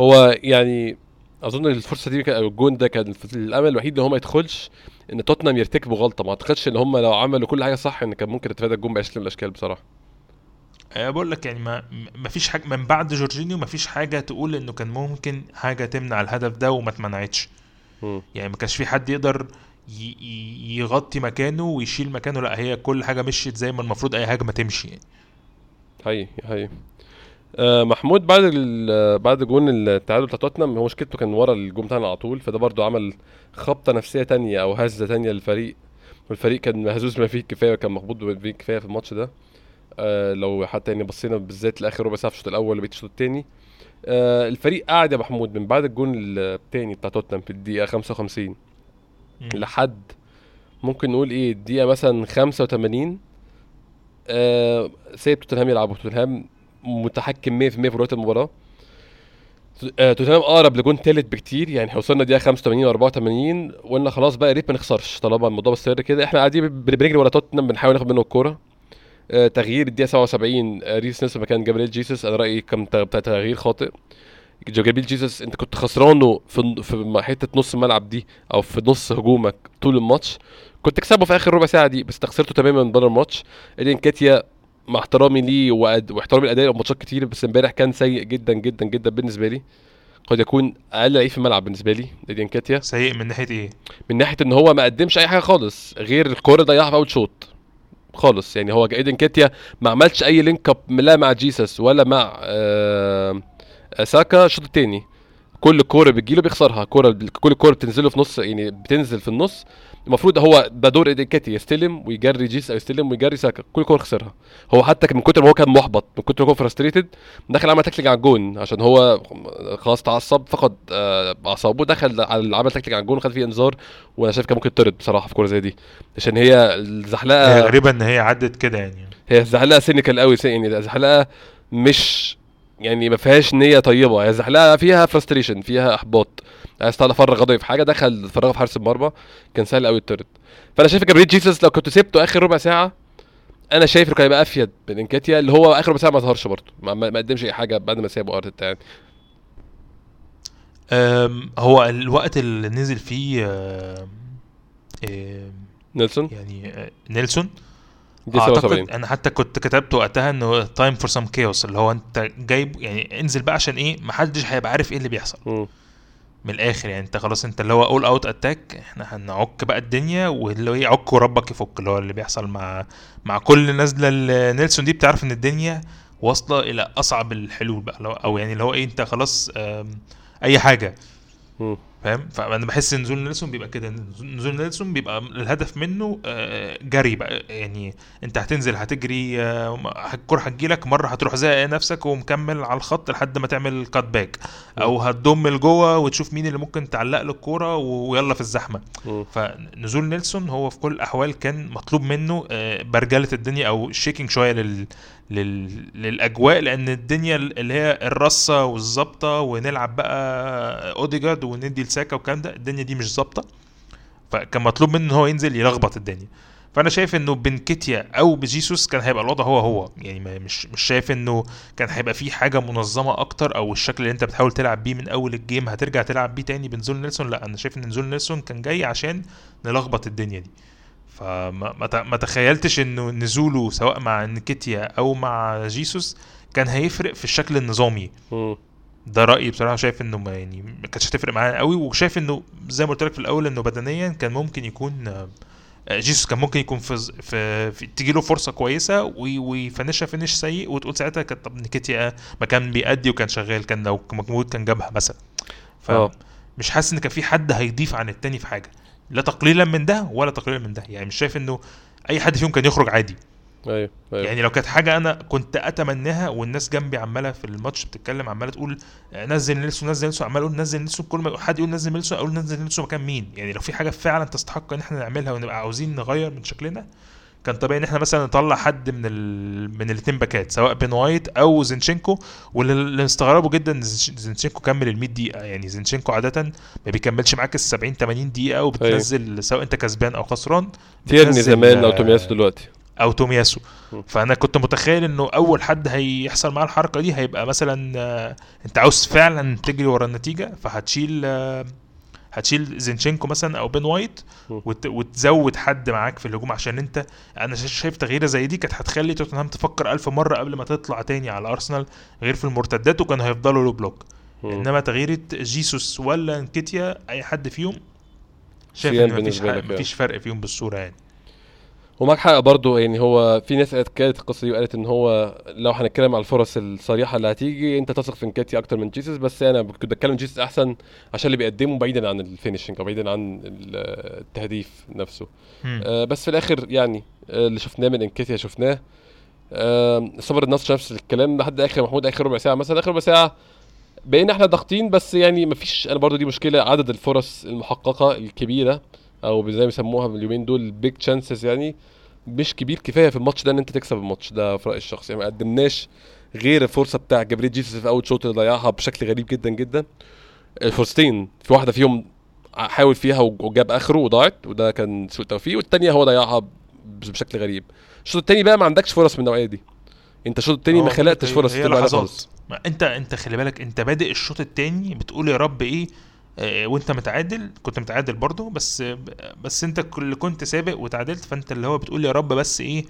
هو يعني أظن الفرصة دي أو الجون ده كان الأمل الوحيد إن هو ما يدخلش إن توتنهام يرتكبوا غلطة. ما أعتقدش إن هم لو عملوا كل حاجة صح إن كان ممكن يتفادى الجون باي شكل من الأشكال بصراحة. أه بقول لك يعني ما ما فيش حاجة من بعد جورجينيو ما فيش حاجة تقول إنه كان ممكن حاجة تمنع الهدف ده وما اتمنعتش. يعني ما كانش في حد يقدر يغطي مكانه ويشيل مكانه. لا هي كل حاجة مشيت زي ما المفروض أي هجمه تمشي يعني. حقيقي حقيقي آه محمود بعد بعد جون التعادل بتاع توتنهام هو مشكلته كان ورا الجون بتاعنا على طول فده برضو عمل خبطة نفسية تانية أو هزة تانية للفريق والفريق كان مهزوز بما فيه الكفايه وكان مخبوط بما فيه الكفايه في الماتش ده. آه لو حتى يعني بصينا بالذات لآخر ربع ساعة في الشوط الأول وبقيه الشوط الثاني آه الفريق قعد يا محمود من بعد الجون الثاني بتاع توتنهام في الدقيقة 55 مم. لحد ممكن نقول إيه الدقيقة مثلا 85 آه سايب توتنهام يلعبوا توتنهام متحكم 100% في رؤيه المباراة. آه، توتنهام أقرب لجون تالت بكتير يعني إحنا وصلنا دقيقة 85 و 84 وقلنا خلاص بقى يا ريت ما نخسرش طالما الموضوع مستمر كده. إحنا قاعدين بن- بنجري ورا توتنهام بنحاول ناخد منه الكورة. تغيير الدقيقة 77 آه، ريس نيلسون مكان جابريل جيسوس. أنا رأيي كان تغيير خاطئ. جابريل جيسوس أنت كنت خسرانه في في حتة نص الملعب دي أو في نص هجومك طول الماتش. كنت تكسبه في آخر ربع ساعة دي بس انت خسرته تماما من بره الماتش. ايدي نكيتيا مع احترامي ليه وأد- واحترامي لادائه في ماتشات كتير بس امبارح كان سيء جدا جدا جدا بالنسبة لي. قد يكون أقل لعيب في الملعب بالنسبة لي ايدي نكيتيا. سيء من ناحية إيه؟ من ناحية إن هو ما قدمش أي حاجة خالص غير الكورة ضيعها في أول شوط. خالص. يعني هو ايدي نكيتيا ما عملش أي link up لا مع جيسس ولا مع آه، ساكا الشوط الثاني كل كورة بتجيله بيخسرها. كورة كل كورة بتنزله في نص يعني بتنزل في النص. المفروض هو ده دور ايدي نكيتيا يستلم ويجري جيسس أو يستلم ويجري ساكا كل كوره خسرها. هو حتى من كتر ما هو كان محبط من كتر ما هو frustrated دخل عمل tackling على الجون عشان هو خلاص تعصب فقد آه، أعصابه دخل على عمل tackling على الجون وخد فيه إنذار وأنا شايف كان ممكن يطرد بصراحة في كورة زي دي. عشان هي هي الزحلقه غريبة إن هي عدت كده يعني. هي زحلقه cynical قوي يعني زحلقه مش يعني ما فيهاش نية طيبة هي زحلقة فيها frustration فيها إحباط. عايز تطلع فرغ غضبي في حاجة دخل فرغه في حارس المرمى كان سهل قوي يطرد فأنا شايف جابريل جيسوس لو كنت سبته آخر ربع ساعة أنا شايف إنه كان هيبقى أفيد من نكيتيا اللي هو آخر ربع ساعة ما ظهرش برضه. ما, قدمش أي حاجة بعد ما سابه أرتيتا يعني. هو الوقت اللي نزل فيه نيلسون؟ يعني أه، نيلسون؟ دي أعتقد 77 أنا حتى كنت كتبت وقتها إنه time for some chaos اللي هو أنت جايب يعني انزل بقى عشان إيه؟ محدش هيبقى عارف إيه اللي بيحصل. مم. من الآخر يعني أنت خلاص أنت اللي هو all out attack إحنا هنعك بقى الدنيا واللي هو إيه؟ عك وربك يفك اللي هو اللي بيحصل مع مع كل نازله نيلسون دي بتعرف إن الدنيا واصلة إلى أصعب الحلول بقى أو يعني اللي هو إيه؟ أنت خلاص أي حاجة. مم. فاهم؟ فأنا بحس إن نزول نيلسون بيبقى كده. نزول نيلسون بيبقى الهدف منه آه، جري بقى. يعني أنت هتنزل هتجري آه، الكوره هتجيلك مرة هتروح زي نفسك ومكمل على الخط لحد ما تعمل cut back أو هتضم لجوه وتشوف مين اللي ممكن تعلق له الكورة ويلا في الزحمة. فنزول نيلسون هو في كل الأحوال كان مطلوب منه آه، برجلة الدنيا أو shaking شوية لل... لل... للأجواء لأن الدنيا اللي هي الرصة والظابطه ونلعب بقى اوديجارد وندي لساكا والكلام ده الدنيا دي مش ظابطة. فكان مطلوب منه إن هو ينزل يلخبط الدنيا. فأنا شايف إنه بنكيتيا أو بجيسوس كان هيبقى الوضع هو هو. يعني مش مش شايف إنه كان هيبقى في حاجة منظمة أكتر أو الشكل اللي أنت بتحاول تلعب بيه من أول ال game هترجع تلعب بيه تاني بنزول نيلسون؟ لأ أنا شايف إن نزول نيلسون كان جاي عشان نلخبط الدنيا دي. فما ما تخيلتش إنه نزوله سواء مع نكيتيا أو مع جيسوس كان هيفرق في الشكل النظامي. ده رأيي بصراحة شايف إنه ما يعني ما كانتش هتفرق معانا قوي وشايف إنه زي ما قلت لك في الأول إنه بدنيا كان ممكن يكون آه، آه، جيسوس كان ممكن يكون في في, في تيجي له فرصة كويسة وي- ويفنشها فينش سيء وتقول ساعتها كانت طب نكيتيا ما كان بيأدي وكان شغال كان لو موجود كان جابها مثلا. فمش حاسس إن كان في حد هيضيف عن التاني في حاجة لا تقليلا من ده ولا تقليلا من ده. يعني مش شايف إنه أي حد فيهم كان يخرج عادي. أيوه أيوه. يعني لو كانت حاجة أنا كنت أتمناها والناس جنبي عمالة في الماتش بتتكلم عمالة تقول آه، نزل نيلسون نزل نيلسون عمال أقول نزل نيلسون كل ما حد يقول نزل نيلسون أقول نزل نيلسون مكان مين؟ يعني لو في حاجة فعلا تستحق إن إحنا نعملها ونبقى عاوزين نغير من شكلنا كان طبيعي إن إحنا مثلا نطلع حد من ال... من الاثنين باكات سواء بين وايت أو زينشينكو. واللي نستغربه جدا إن زينش- زينشينكو كمل ال 100 دقيقة يعني زينشينكو عادة ما بيكملش معاك ال 70 80 دقيقة وبتنزل سواء أنت كسبان أو خسران تيرني زمان أو تومياسو دلوقتي. أو تومياسو. فأنا كنت متخيل إنه أول حد هيحصل معاه الحركة دي هيبقى مثلا آه، أنت عاوز فعلا تجري ورا النتيجة فهتشيل آه، هتشيل زينشينكو مثلا أو بين وايت. وت... وتزود حد معاك في الهجوم عشان أنت أنا شا- شايف تغييرة زي دي كانت هتخلي توتنهام تفكر ألف مرة قبل ما تطلع تاني على أرسنال غير في المرتدات وكانوا هيفضلوا low block. إنما تغييرة جيسوس ولا انكيتيا أي حد فيهم شايف إن مفيش يعني. مفيش فرق فيهم بالصورة يعني ومعاك حق برضه يعني هو في ناس قالت كانت القصة دي وقالت إن هو لو هنتكلم على الفرص الصريحة اللي هتيجي أنت تثق في نكيتيا أكتر من جيسس بس أنا كنت بتكلم جيسس أحسن عشان اللي بيقدمه بعيدا عن ال finishing أو بعيدا عن ال- التهديف نفسه. آه بس في الآخر يعني آه اللي شفناه من انكاتيا شفناه. آه صبر النصر نفس الكلام لحد آخر محمود آخر ربع ساعة مثلا آخر ربع ساعة بقينا إحنا ضاغطين بس يعني مفيش أنا برضو دي مشكلة عدد الفرص المحققة الكبيرة. أو زي ما بيسموها اليومين دول بيج تشانسز يعني مش كبير كفاية في الماتش ده إن أنت تكسب الماتش ده في رأيي الشخصي. يعني ما قدمناش غير الفرصة بتاع جبريل جيسوس في أول شوط اللي ضيعها بشكل غريب جدا جدا. الفرصتين في واحدة فيهم حاول فيها وجاب آخره وضاعت وده كان سوء توفيق والتانية هو ضيعها بشكل غريب. الشوط التاني بقى ما عندكش فرص من النوعية دي. أنت الشوط التاني ما هو خلقتش فرص هي لحظات. ما أنت أنت خلي بالك أنت بادئ الشوط التاني بتقول يا رب إيه وانت متعادل كنت متعادل برضو بس بس انت اللي كنت سابق وتعادلت فانت اللي هو بتقول يا رب بس إيه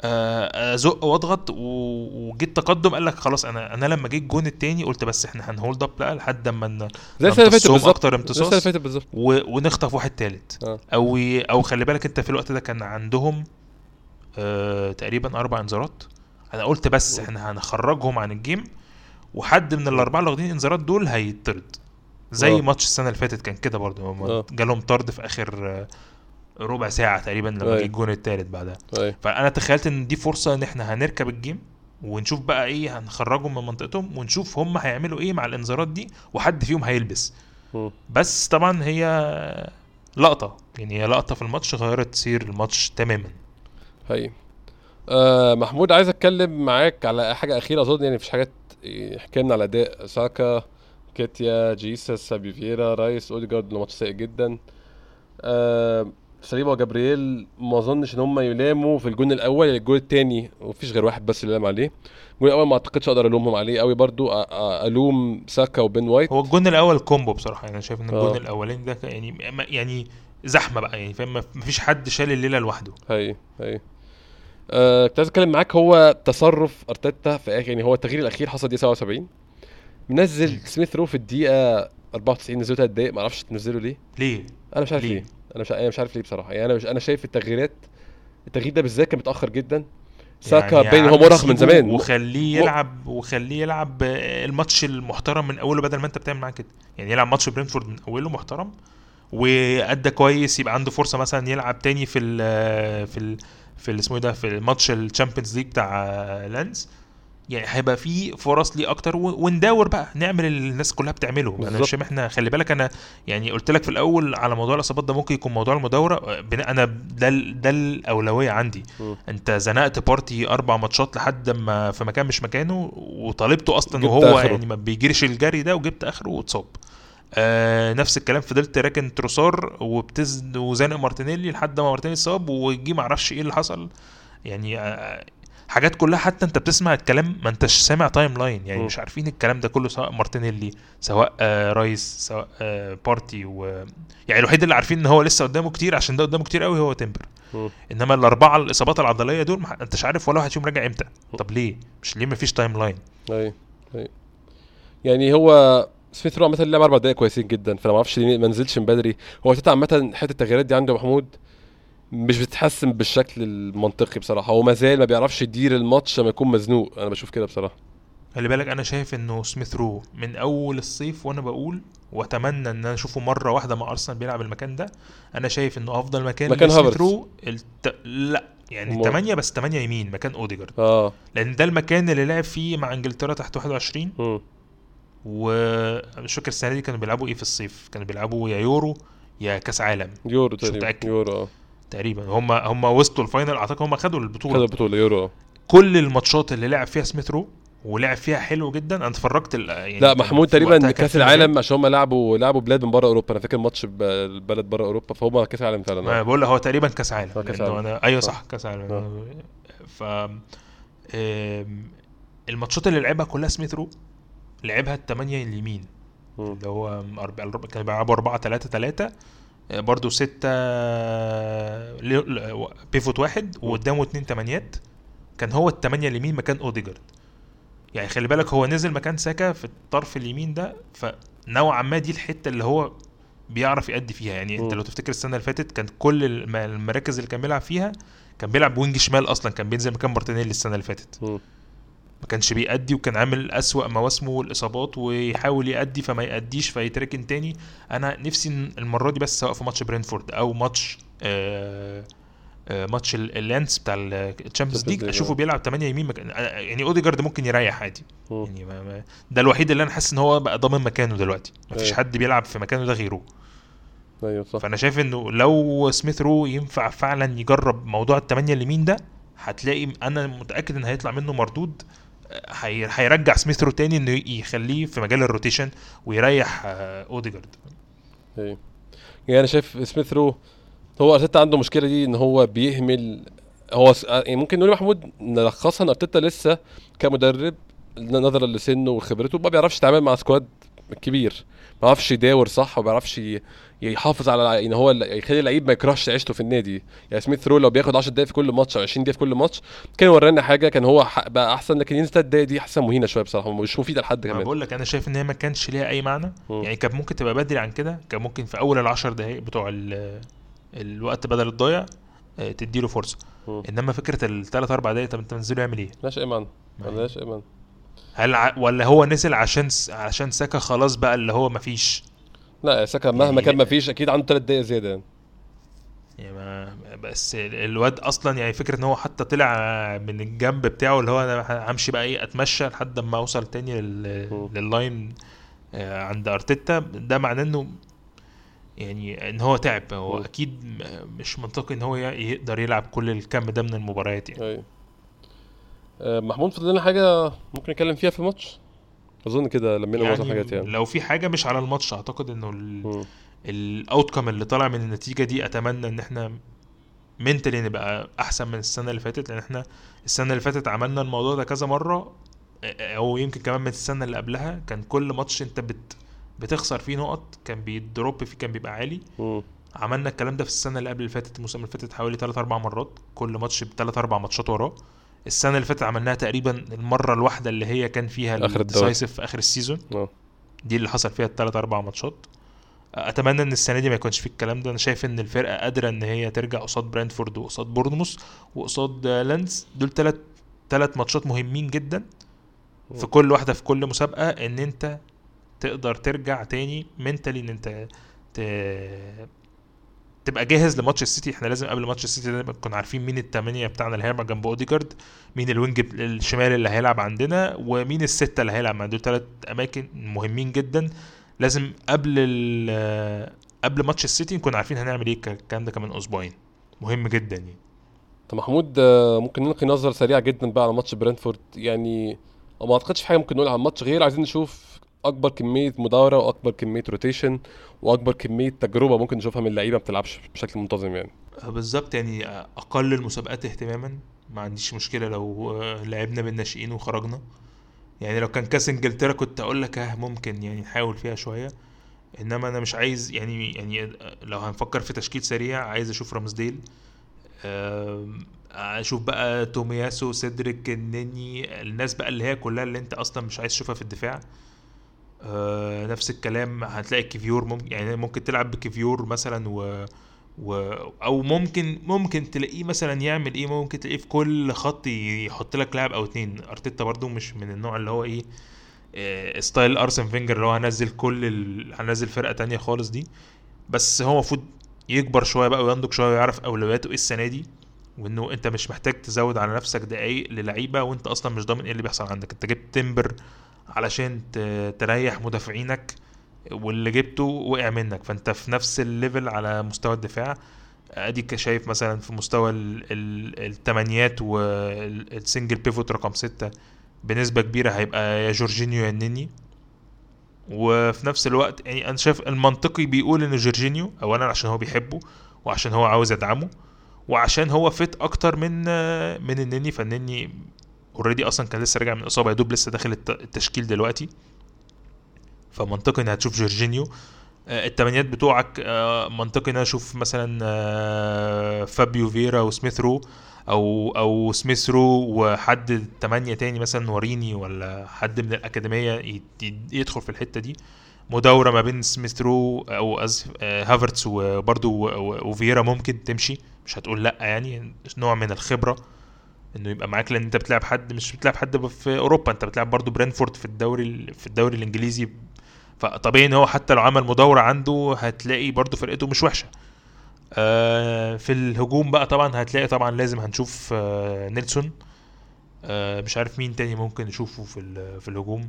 آه، ازق واضغط وجيت تقدم قال لك خلاص أنا أنا لما جيت الجون التاني قلت بس إحنا هنهولد اب بقى لحد اما زي السنة اللي فاتت بالظبط. أكتر امتصاص ونخطف واحد تالت. آه. أو أو خلي بالك انت في الوقت ده كان عندهم آه تقريبا أربع انذارات. أنا قلت بس إحنا هنخرجهم عن ال game وحد من الأربعة اللي واخدين انذارات دول هيطرد. زي آه. ماتش السنة اللي فاتت كان كده برضه آه. جالهم طرد في آخر آه، ربع ساعة تقريبا لما. جه الجون التالت بعدها أيوه فأنا تخيلت إن دي فرصة إن إحنا هنركب ال game ونشوف بقى إيه هنخرجهم من منطقتهم ونشوف هم هيعملوا إيه مع الانذارات دي وحد فيهم هيلبس مم. بس طبعا هي لقطة يعني هي لقطة في الماتش غيرت سير الماتش تماما حقيقي آه محمود عايز أتكلم معاك على حاجة أخيرة أظن يعني مفيش حاجات احكي لنا على أداء ساكا نكيتيا جيسس فابيو فييرا رايس اوديجارد ماتش سيء جدا. آه سليبا وجابرييل ما أظنش إن هم يلاموا في الجون الأول الجون الثاني ومفيش غير واحد بس اللي لام عليه. الجون الأول ما أعتقدش أقدر ألومهم عليه قوي برضو ألوم ساكا وبين وايت. هو الجون الأول combo بصراحة يعني أنا شايف إن الجون آه. الأولاني ده يعني يعني زحمة بقى يعني فاهم مفيش حد شال الليلة لوحده. هي هي آه، كنت عايز أتكلم معاك هو تصرف أرتيتا في آخر يعني هو التغيير الأخير حصل دقيقة 77 منزل سميث رو في الدقيقة 94 نزلوا 3 دقايق ما أعرفش تنزله ليه. ليه؟ أنا مش عارف ليه؟ ليه. أنا مش أنا مش عارف ليه بصراحة. يعني أنا مش أنا شايف التغييرات التغيير ده بالذات كان متأخر جدا. ساكا يعني باين هو عم مرهق من زمان. وخليه يلعب وخليه يلعب الماتش المحترم من أوله بدل ما أنت بتعمل معاه كده. يعني يلعب ماتش برينفورد من أوله محترم وأدى كويس يبقى عنده فرصة مثلا يلعب تاني في ال في ال في اسمه إيه ده في الماتش ال Champions League بتاع لانز يعني هيبقى في فرص ليه أكتر ونداور بقى نعمل اللي الناس كلها بتعمله أنا بالظبط. مش فاهم إحنا خلي بالك أنا يعني قلت لك في الأول على موضوع الإصابات ده ممكن يكون موضوع المداورة بناء أنا ده ده الأولوية عندي مم. أنت زنقت بارتي أربع ماتشات لحد ما في مكان مش مكانه وطالبته أصلا وهو آخره. يعني ما بيجريش الجري ده وجبت آخره واتصاب آه نفس الكلام فضلت راكن تروسار وبتز وزانق مارتينيلي لحد ما مارتينيلي اتصاب وجي ما أعرفش إيه اللي حصل يعني آه حاجات كلها حتى انت بتسمع الكلام ما انتش سامع timeline يعني م. مش عارفين الكلام ده كله سواء مارتينيلي سواء آه رايس سواء آه بارتي و يعني الوحيد اللي عارفين إن هو لسه قدامه كتير عشان ده قدامه كتير قوي هو تمبر. إنما الأربعة الإصابات العضلية دول ما انتش عارف ولا واحد فيهم راجع إمتى. طب ليه؟ مش ليه ما فيش timeline أي أي. يعني هو سميث رو عامة لعب أربع دقايق كويسين جدا فانا ما أعرفش ليه ما نزلش من بدري. هو ارتيتا عامة حتة التغييرات دي عنده محمود مش بتتحسن بالشكل المنطقي بصراحة. هو ما زال ما بيعرفش يدير الماتش لما يكون مزنوق. أنا بشوف كده بصراحة. خلي بالك أنا شايف إنه سميث رو من أول الصيف وأنا بقول وأتمنى إن أنا أشوفه مرة واحدة مع أرسنال بيلعب المكان ده أنا شايف إنه أفضل مكان مكان هافرتز. رو الت... لأ يعني أمال. 8 بس 8 يمين مكان أوديجارد. آه. لأن ده المكان اللي لعب فيه مع إنجلترا تحت 21 مم. ومش فاكر السنة دي كانوا بيلعبوا إيه في الصيف. كانوا بيلعبوا يا يورو يا كأس عالم. يورو مش تقريبا. متأكد. يورو آه. تقريبا هم هم وصلوا ال final أعتقد هم خدوا البطولة خد البطولة يورو كل الماتشات اللي لعب فيها سميث رو ولعب فيها حلو جدا أنا اتفرجت يعني لا محمود تقريبا كأس. العالم عشان هم لعبوا لعبوا بلاد من بره أوروبا أنا فاكر ماتش ب- البلد بره أوروبا فهم كأس العالم فعلا ما آه. بقول هو تقريبا كأس عالم لأنه عالم. أنا أيوه صح. كأس عالم آه. ف الماتشات اللي لعبها كلها سميث رو لعبها الثمانية اليمين. اللي هو كانوا بيلعبوا 4 3 3 برضه ستة لي- pivot واحد وقدامه اتنين تمانيات كان هو التمانية اليمين مكان أوديجارد يعني خلي بالك هو نزل مكان ساكا في الطرف اليمين ده فنوعا ما دي الحتة اللي هو بيعرف يأدي فيها يعني انت. لو تفتكر السنة اللي فاتت كان كل الم- المراكز اللي كان بيلعب فيها كان بيلعب wing شمال أصلا كان بينزل مكان مارتينيلي السنة اللي فاتت مم. ما كانش بيأدي وكان عامل أسوأ مواسمه والإصابات ويحاول يأدي فما يأديش فيتركن تاني أنا نفسي المرة دي بس سواء في ماتش برينفورد أو ماتش آه آه ماتش ال- اللانس بتاع ال Champions League أشوفه آه. بيلعب 8 يمين مكان آه، يعني أوديجارد ممكن يريح عادي. يعني ما ما ده الوحيد اللي أنا حاسس إن هو بقى ضامن مكانه دلوقتي مفيش أيوه. حد بيلعب في مكانه ده غيره أيوه صح فأنا شايف إنه لو سميث رو ينفع فعلا يجرب موضوع الثمانيه اليمين ده هتلاقي أنا متأكد إن هيطلع منه مردود هيرجع سميث رو تاني إنه يخليه في مجال ال rotation ويريح آه، أوديجارد. أيوه يعني أنا شايف سميث رو هو أرتيتا عنده مشكلة دي إن هو بيهمل هو س... يعني ممكن نقول محمود نلخصها إن أرتيتا لسه كمدرب نظرا لسنه وخبرته ما بيعرفش يتعامل مع squad كبير ما بيعرفش يداور صح وما بيعرفش يحافظ على ان هو ال- يخلي اللعيب ما يكرهش عيشته في النادي يعني سميث رو لو بياخد 10 دقايق في كل ماتش أو 20 دقيقة في كل ماتش كان ورانا حاجة كان هو بقى أحسن لكن ينزل الدقايق دي أحس مهينة شوية بصراحة مش مفيده لحد كمان بقول لك أنا شايف إن هي ما كانش ليها أي معنى مم. يعني كان ممكن تبقى بدري عن كده كان ممكن في أول العشر دقايق بتوع ال- الوقت بدل الضايع آه، تديله فرصة مم. إنما فكرة الثلاث أربع دقايق طب أنت منزله يعمل إيه؟ ملهاش أي معنى ما هي. ملهاش أي معنى هل ع... ولا هو نزل عشان س... عشان ساكا خلاص بقى اللي هو مفيش؟ لا ساكا مهما يعني- كان ما فيش أكيد عنده ثلاث دقايق زيادة يعني. ما بس ال- الواد أصلا يعني فكرة إن هو حتى طلع من الجنب بتاعه اللي هو أنا همشي بقى إيه أتمشى لحد ما أوصل تاني لل... لللاين آه، عند أرتيتا. ده معناه إنه يعني إن هو تعب. هو. أكيد مش منطقي إن هو يقدر يلعب كل الكم ده من المباريات يعني. أيوه. آه، محمود فضل لنا حاجة ممكن نتكلم فيها في الماتش؟ أظن كده لمينا معظم الحاجات يعني. لو في حاجة مش على الماتش أعتقد إنه. الاوتكم اللي طالع من النتيجة دي أتمنى إن إحنا منتلي نبقى أحسن من السنة اللي فاتت لأن إحنا السنة اللي فاتت عملنا الموضوع ده كذا مرة. أو يمكن كمان من السنة اللي قبلها كان كل ماتش أنت بت بتخسر فيه نقط كان بي drop فيه كان بيبقى عالي. مم. عملنا الكلام ده في السنة اللي قبل اللي فاتت الموسم اللي فاتت حوالي 3 4 مرات. كل ماتش بثلاث أربع ماتشات وراه. السنة اللي فاتت عملناها تقريبا المرة الواحدة اللي هي كان فيها آخر الدوري. ال decisive في آخر ال season. آه. دي اللي حصل فيها الثلاث أربع ماتشات. أتمنى إن السنة دي ما يكونش فيه الكلام ده. أنا شايف إن الفرقة قادرة إن هي ترجع قصاد برنتفورد وقصاد بورنموث وقصاد لانس دول ثلاث ثلاث ماتشات مهمين جدا في كل واحدة في كل مسابقة إن أنت تقدر ترجع تاني mentally إن أنت ت... تبقى جاهز لماتش السيتي. إحنا لازم قبل ماتش السيتي ده نكون عارفين مين الثمانيه بتاعنا اللي هيلعب جنب اوديجارد مين ال wing الشمال اللي هيلعب عندنا ومين الستة اللي هيلعب عندنا. دول ثلاث أماكن مهمين جدا. لازم قبل ال قبل ماتش السيتي نكون عارفين هنعمل إيه. الكلام ده كمان أسبوعين. مهم جدا يعني. طب محمود آه، ممكن نلقي نظرة سريعة جدا بقى على ماتش برنتفورد يعني ما أعتقدش في حاجة ممكن نقولها عن الماتش غير عايزين نشوف أكبر كمية مداورة وأكبر كمية rotation وأكبر كمية تجربة ممكن نشوفها من لعيبة ما بتلعبش بشكل منتظم يعني. بالظبط يعني أقل المسابقات اهتماما. ما عنديش مشكلة لو آه، لعبنا بالناشئين وخرجنا. يعني لو كان كاس إنجلترا كنت أقول لك آه ممكن يعني نحاول فيها شوية. إنما أنا مش عايز يعني يعني لو هنفكر في تشكيل سريع عايز أشوف رامسديل آم، أشوف بقى تومياسو سيدريك النني الناس بقى اللي هي كلها اللي أنت أصلا مش عايز تشوفها في الدفاع. آه، نفس الكلام هتلاقي كيفيور ممكن يعني ممكن تلعب بكيفيور مثلا و و أو ممكن ممكن تلاقيه مثلا يعمل إيه ممكن تلاقيه في كل خط يحط لك لاعب أو اتنين. أرتيتا برضو مش من النوع اللي هو إيه آه، style أرسن فينجر اللي هو هنزل كل ال... هنزل فرقة تانية خالص دي. بس هو المفروض يكبر شوية بقى وينضج شوية ويعرف أولوياته إيه السنة دي وإنه أنت مش محتاج تزود على نفسك دقايق للعيبة وأنت أصلا مش ضامن إيه اللي بيحصل عندك. أنت جبت تمبر علشان تريح مدافعينك واللي جبته وقع منك. فانت في نفس ال level على مستوى الدفاع. اديك شايف مثلا في مستوى ال- ال- التمانيات وال single pivot رقم ستة بنسبة كبيرة هيبقى يا جورجينيو يا النني وفي نفس الوقت يعني أنا شايف المنطقي بيقول إن جورجينيو اولا عشان هو بيحبه وعشان هو عاوز يدعمه وعشان هو fit أكتر من من النني فالنني already أصلا كان لسه راجع من اصابه يا دوب لسه داخل الت- التشكيل دلوقتي. فمنطقي ان هتشوف جورجينيو. آه، التمانيات بتوعك آه، منطقي ان أنا أشوف مثلا آه، فابيو فييرا وسميث رو أو أو سميث رو وحد تمانية تاني مثلا وريني ولا حد من الأكاديمية يدخل في الحتة دي. مداورة ما بين سميث رو أو هافرتس وبرده وفييرا ممكن تمشي مش هتقول لأ يعني نوع من الخبرة. إنه يبقى معاك لأن أنت بتلعب حد مش بتلعب حد في أوروبا أنت بتلعب برضو برنتفورد في الدوري ال- في الدوري الإنجليزي. فطبيعي إن هو حتى لو عمل مداورة عنده هتلاقي برضو فرقته مش وحشة. آه في الهجوم بقى طبعا هتلاقي طبعا لازم هنشوف آه نيلسون. آه مش عارف مين تاني ممكن نشوفه في في الهجوم.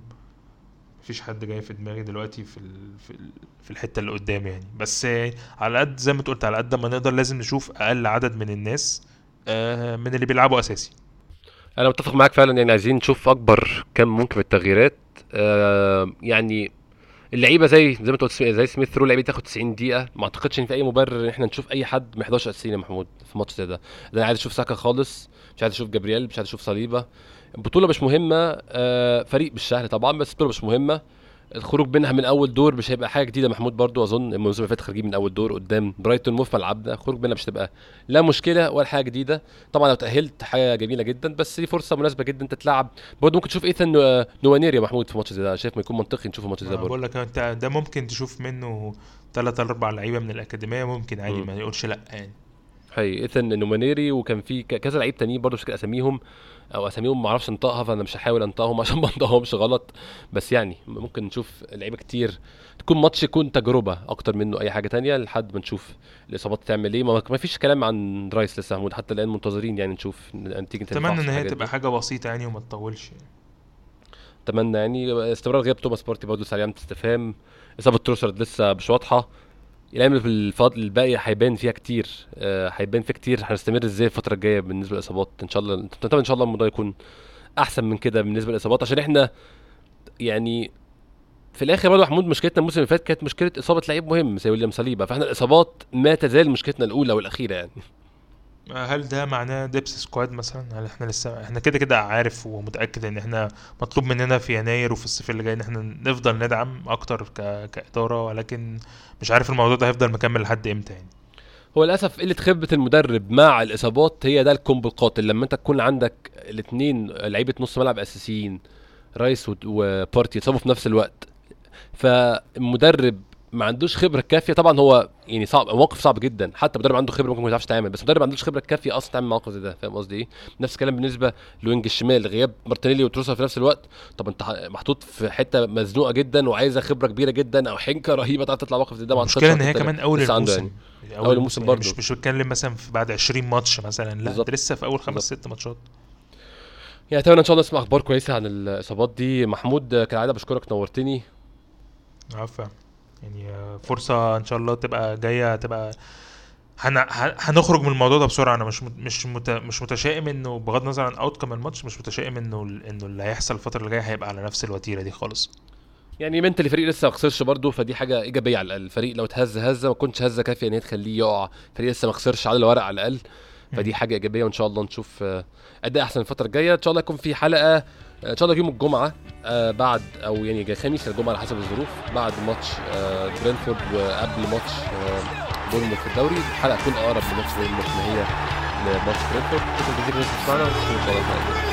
مفيش حد جاي في دماغي دلوقتي في ال في ال في الحتة اللي قدام يعني. بس آه، على قد زي ما قلت على قد ما نقدر لازم نشوف أقل عدد من الناس. من اللي بيلعبوا أساسي. أنا متفق معاك فعلا يعني عايزين نشوف أكبر كم ممكن من التغييرات. آه يعني اللعيبة زي زي ما أنت قلت زي سميث رو لعيبة تاخد 90 دقيقة. ما أعتقدش إن في أي مبرر إن إحنا نشوف أي حد ما يحضرش اساسيين يا محمود في ماتش زي ده. أنا مش عايز أشوف ساكا خالص مش عايز أشوف جابرييل مش عايز أشوف صليبة. البطولة مش مهمة آه فريق سهل طبعا بس البطولة مش مهمة. الخروج منها من أول دور مش هيبقى حاجة جديدة. محمود برضو أظن الموسم اللي فات خارجين من أول دور قدام برايتون مو في ملعبنا الخروج منها مش هتبقى لا مشكلة ولا حاجة جديدة. طبعا لو تأهلت حاجة جميلة جدا بس دي فرصة مناسبة جدا أنت تلعب. برضه ممكن تشوف ايثن نو- نوانيري يا محمود في ماتش زي ده. شايف ما يكون منطقي نشوفه ماتش زي ده برضه بقول لك أنت ده ممكن تشوف منه ثلاث أربع لعيبة من الأكاديمية ممكن عادي. ما يقولش لأ يعني. حقيقي ايثن نوانيري وكان في كذا لعيب تانيين برضه مش فاكر أساميهم. أو أساميهم ما أعرفش أنطقها فأنا مش هحاول أنطقهم [laughs] عشان ما أنطقهمش غلط بس يعني ممكن نشوف لعيبة كتير تكون ماتش يكون تجربة أكتر منه أي حاجة تانية لحد ما نشوف الإصابات تعمل إيه ما فيش كلام عن رايس لسه محمود حتى الآن منتظرين يعني نشوف نتيجة أتمنى إن هي تبقى دي. حاجة بسيطة يعني وما تطولش يعني. أتمنى يعني استمرار غياب توماس بارتي برضه علامه استفهام إصابة تروسارد لسه مش واضحة الأيام اللي في الباقي هيبان فيها كتير آه، هيبان فيها كتير. هنستمر إزاي الفترة الجاية بالنسبة للإصابات؟ إن شاء الله نتمنى إن شاء الله الموضوع يكون أحسن من كده بالنسبة للإصابات. عشان إحنا يعني في الآخر برضه محمود مشكلتنا الموسم اللي فات كانت مشكلة إصابة لعيب مهم زي ويليام صليبا فإحنا الإصابات ما تزال مشكلتنا الأولى والأخيرة يعني. هل ده معناه depth squad مثلا؟ هل إحنا لسه إحنا كده كده عارف ومتأكد إن إحنا مطلوب مننا في يناير وفي الصيف اللي جاي إن إحنا نفضل ندعم أكتر ك... كإدارة ولكن مش عارف الموضوع ده هيفضل مكمل لحد إمتى يعني. هو للأسف قلة خبرة المدرب مع الإصابات هي ده ال combo القاتل. لما أنت تكون عندك الاثنين لعيبة نص ملعب أساسيين رايس وبارتي يتصابوا في نفس الوقت فالمدرب ما عندوش خبرة كافية. طبعا هو يعني صعب موقف صعب جدا. حتى مدرب عنده خبرة ممكن ما يعرفش يتعامل بس مدرب ما عندوش خبرة كافية أصلا تعمل موقف زي ده فاهم قصدي إيه؟ نفس الكلام بالنسبة لل wing الشمال. غياب مارتينيلي وتروسارد في نفس الوقت. طب أنت محطوط في حتة مزنوقة جدا وعايزة خبرة كبيرة جدا أو حنكة رهيبة تعرف تطلع موقف زي ده المشكلة إن هي كمان أول الموسم. يعني. أول, الموسم يعني برضه. مش مش بتكلم مثلا في بعد 20 ماتش مثلا لا بالظبط. ده لسه في أول خمس. ست ماتشات. يعني أتمنى إن شاء الله نسمع أخبار كويسة عن الإصابات دي. محمود كالعادة بشكرك نورتني. عارفة يعني آه، فرصة إن شاء الله تبقى جاية تبقى هن... هنخرج من الموضوع ده بسرعة. أنا مش. مش مت... مش متشائم إنه بغض النظر عن اوتكم الماتش مش متشائم إنه إنه اللي هيحصل الفترة اللي جاية هيبقى على نفس الوتيرة دي خالص. يعني منتلي الفريق لسه ما خسرش برضه فدي حاجة إيجابية على الأقل. الفريق لو اتهز هزه ما كنتش هزه كافيه إن هي تخليه يقع. الفريق لسه ما خسرش على الورق على الأقل. فدي. حاجة إيجابية وإن شاء الله نشوف آه، أداء أحسن الفترة الجاية. إن شاء الله يكون في حلقة إن شاء الله يوم الجمعة آه، بعد أو يعني خميس الجمعة على حسب الظروف بعد ماتش آه، برينتفورد وقبل ماتش آه، بورنموث في الدوري الحلقة تكون أقرب لماتش بورنموث ما هي لماتش برينتفورد. شكرا جزيلا للناس اللي بتسمعنا ونشوفكم ان شاء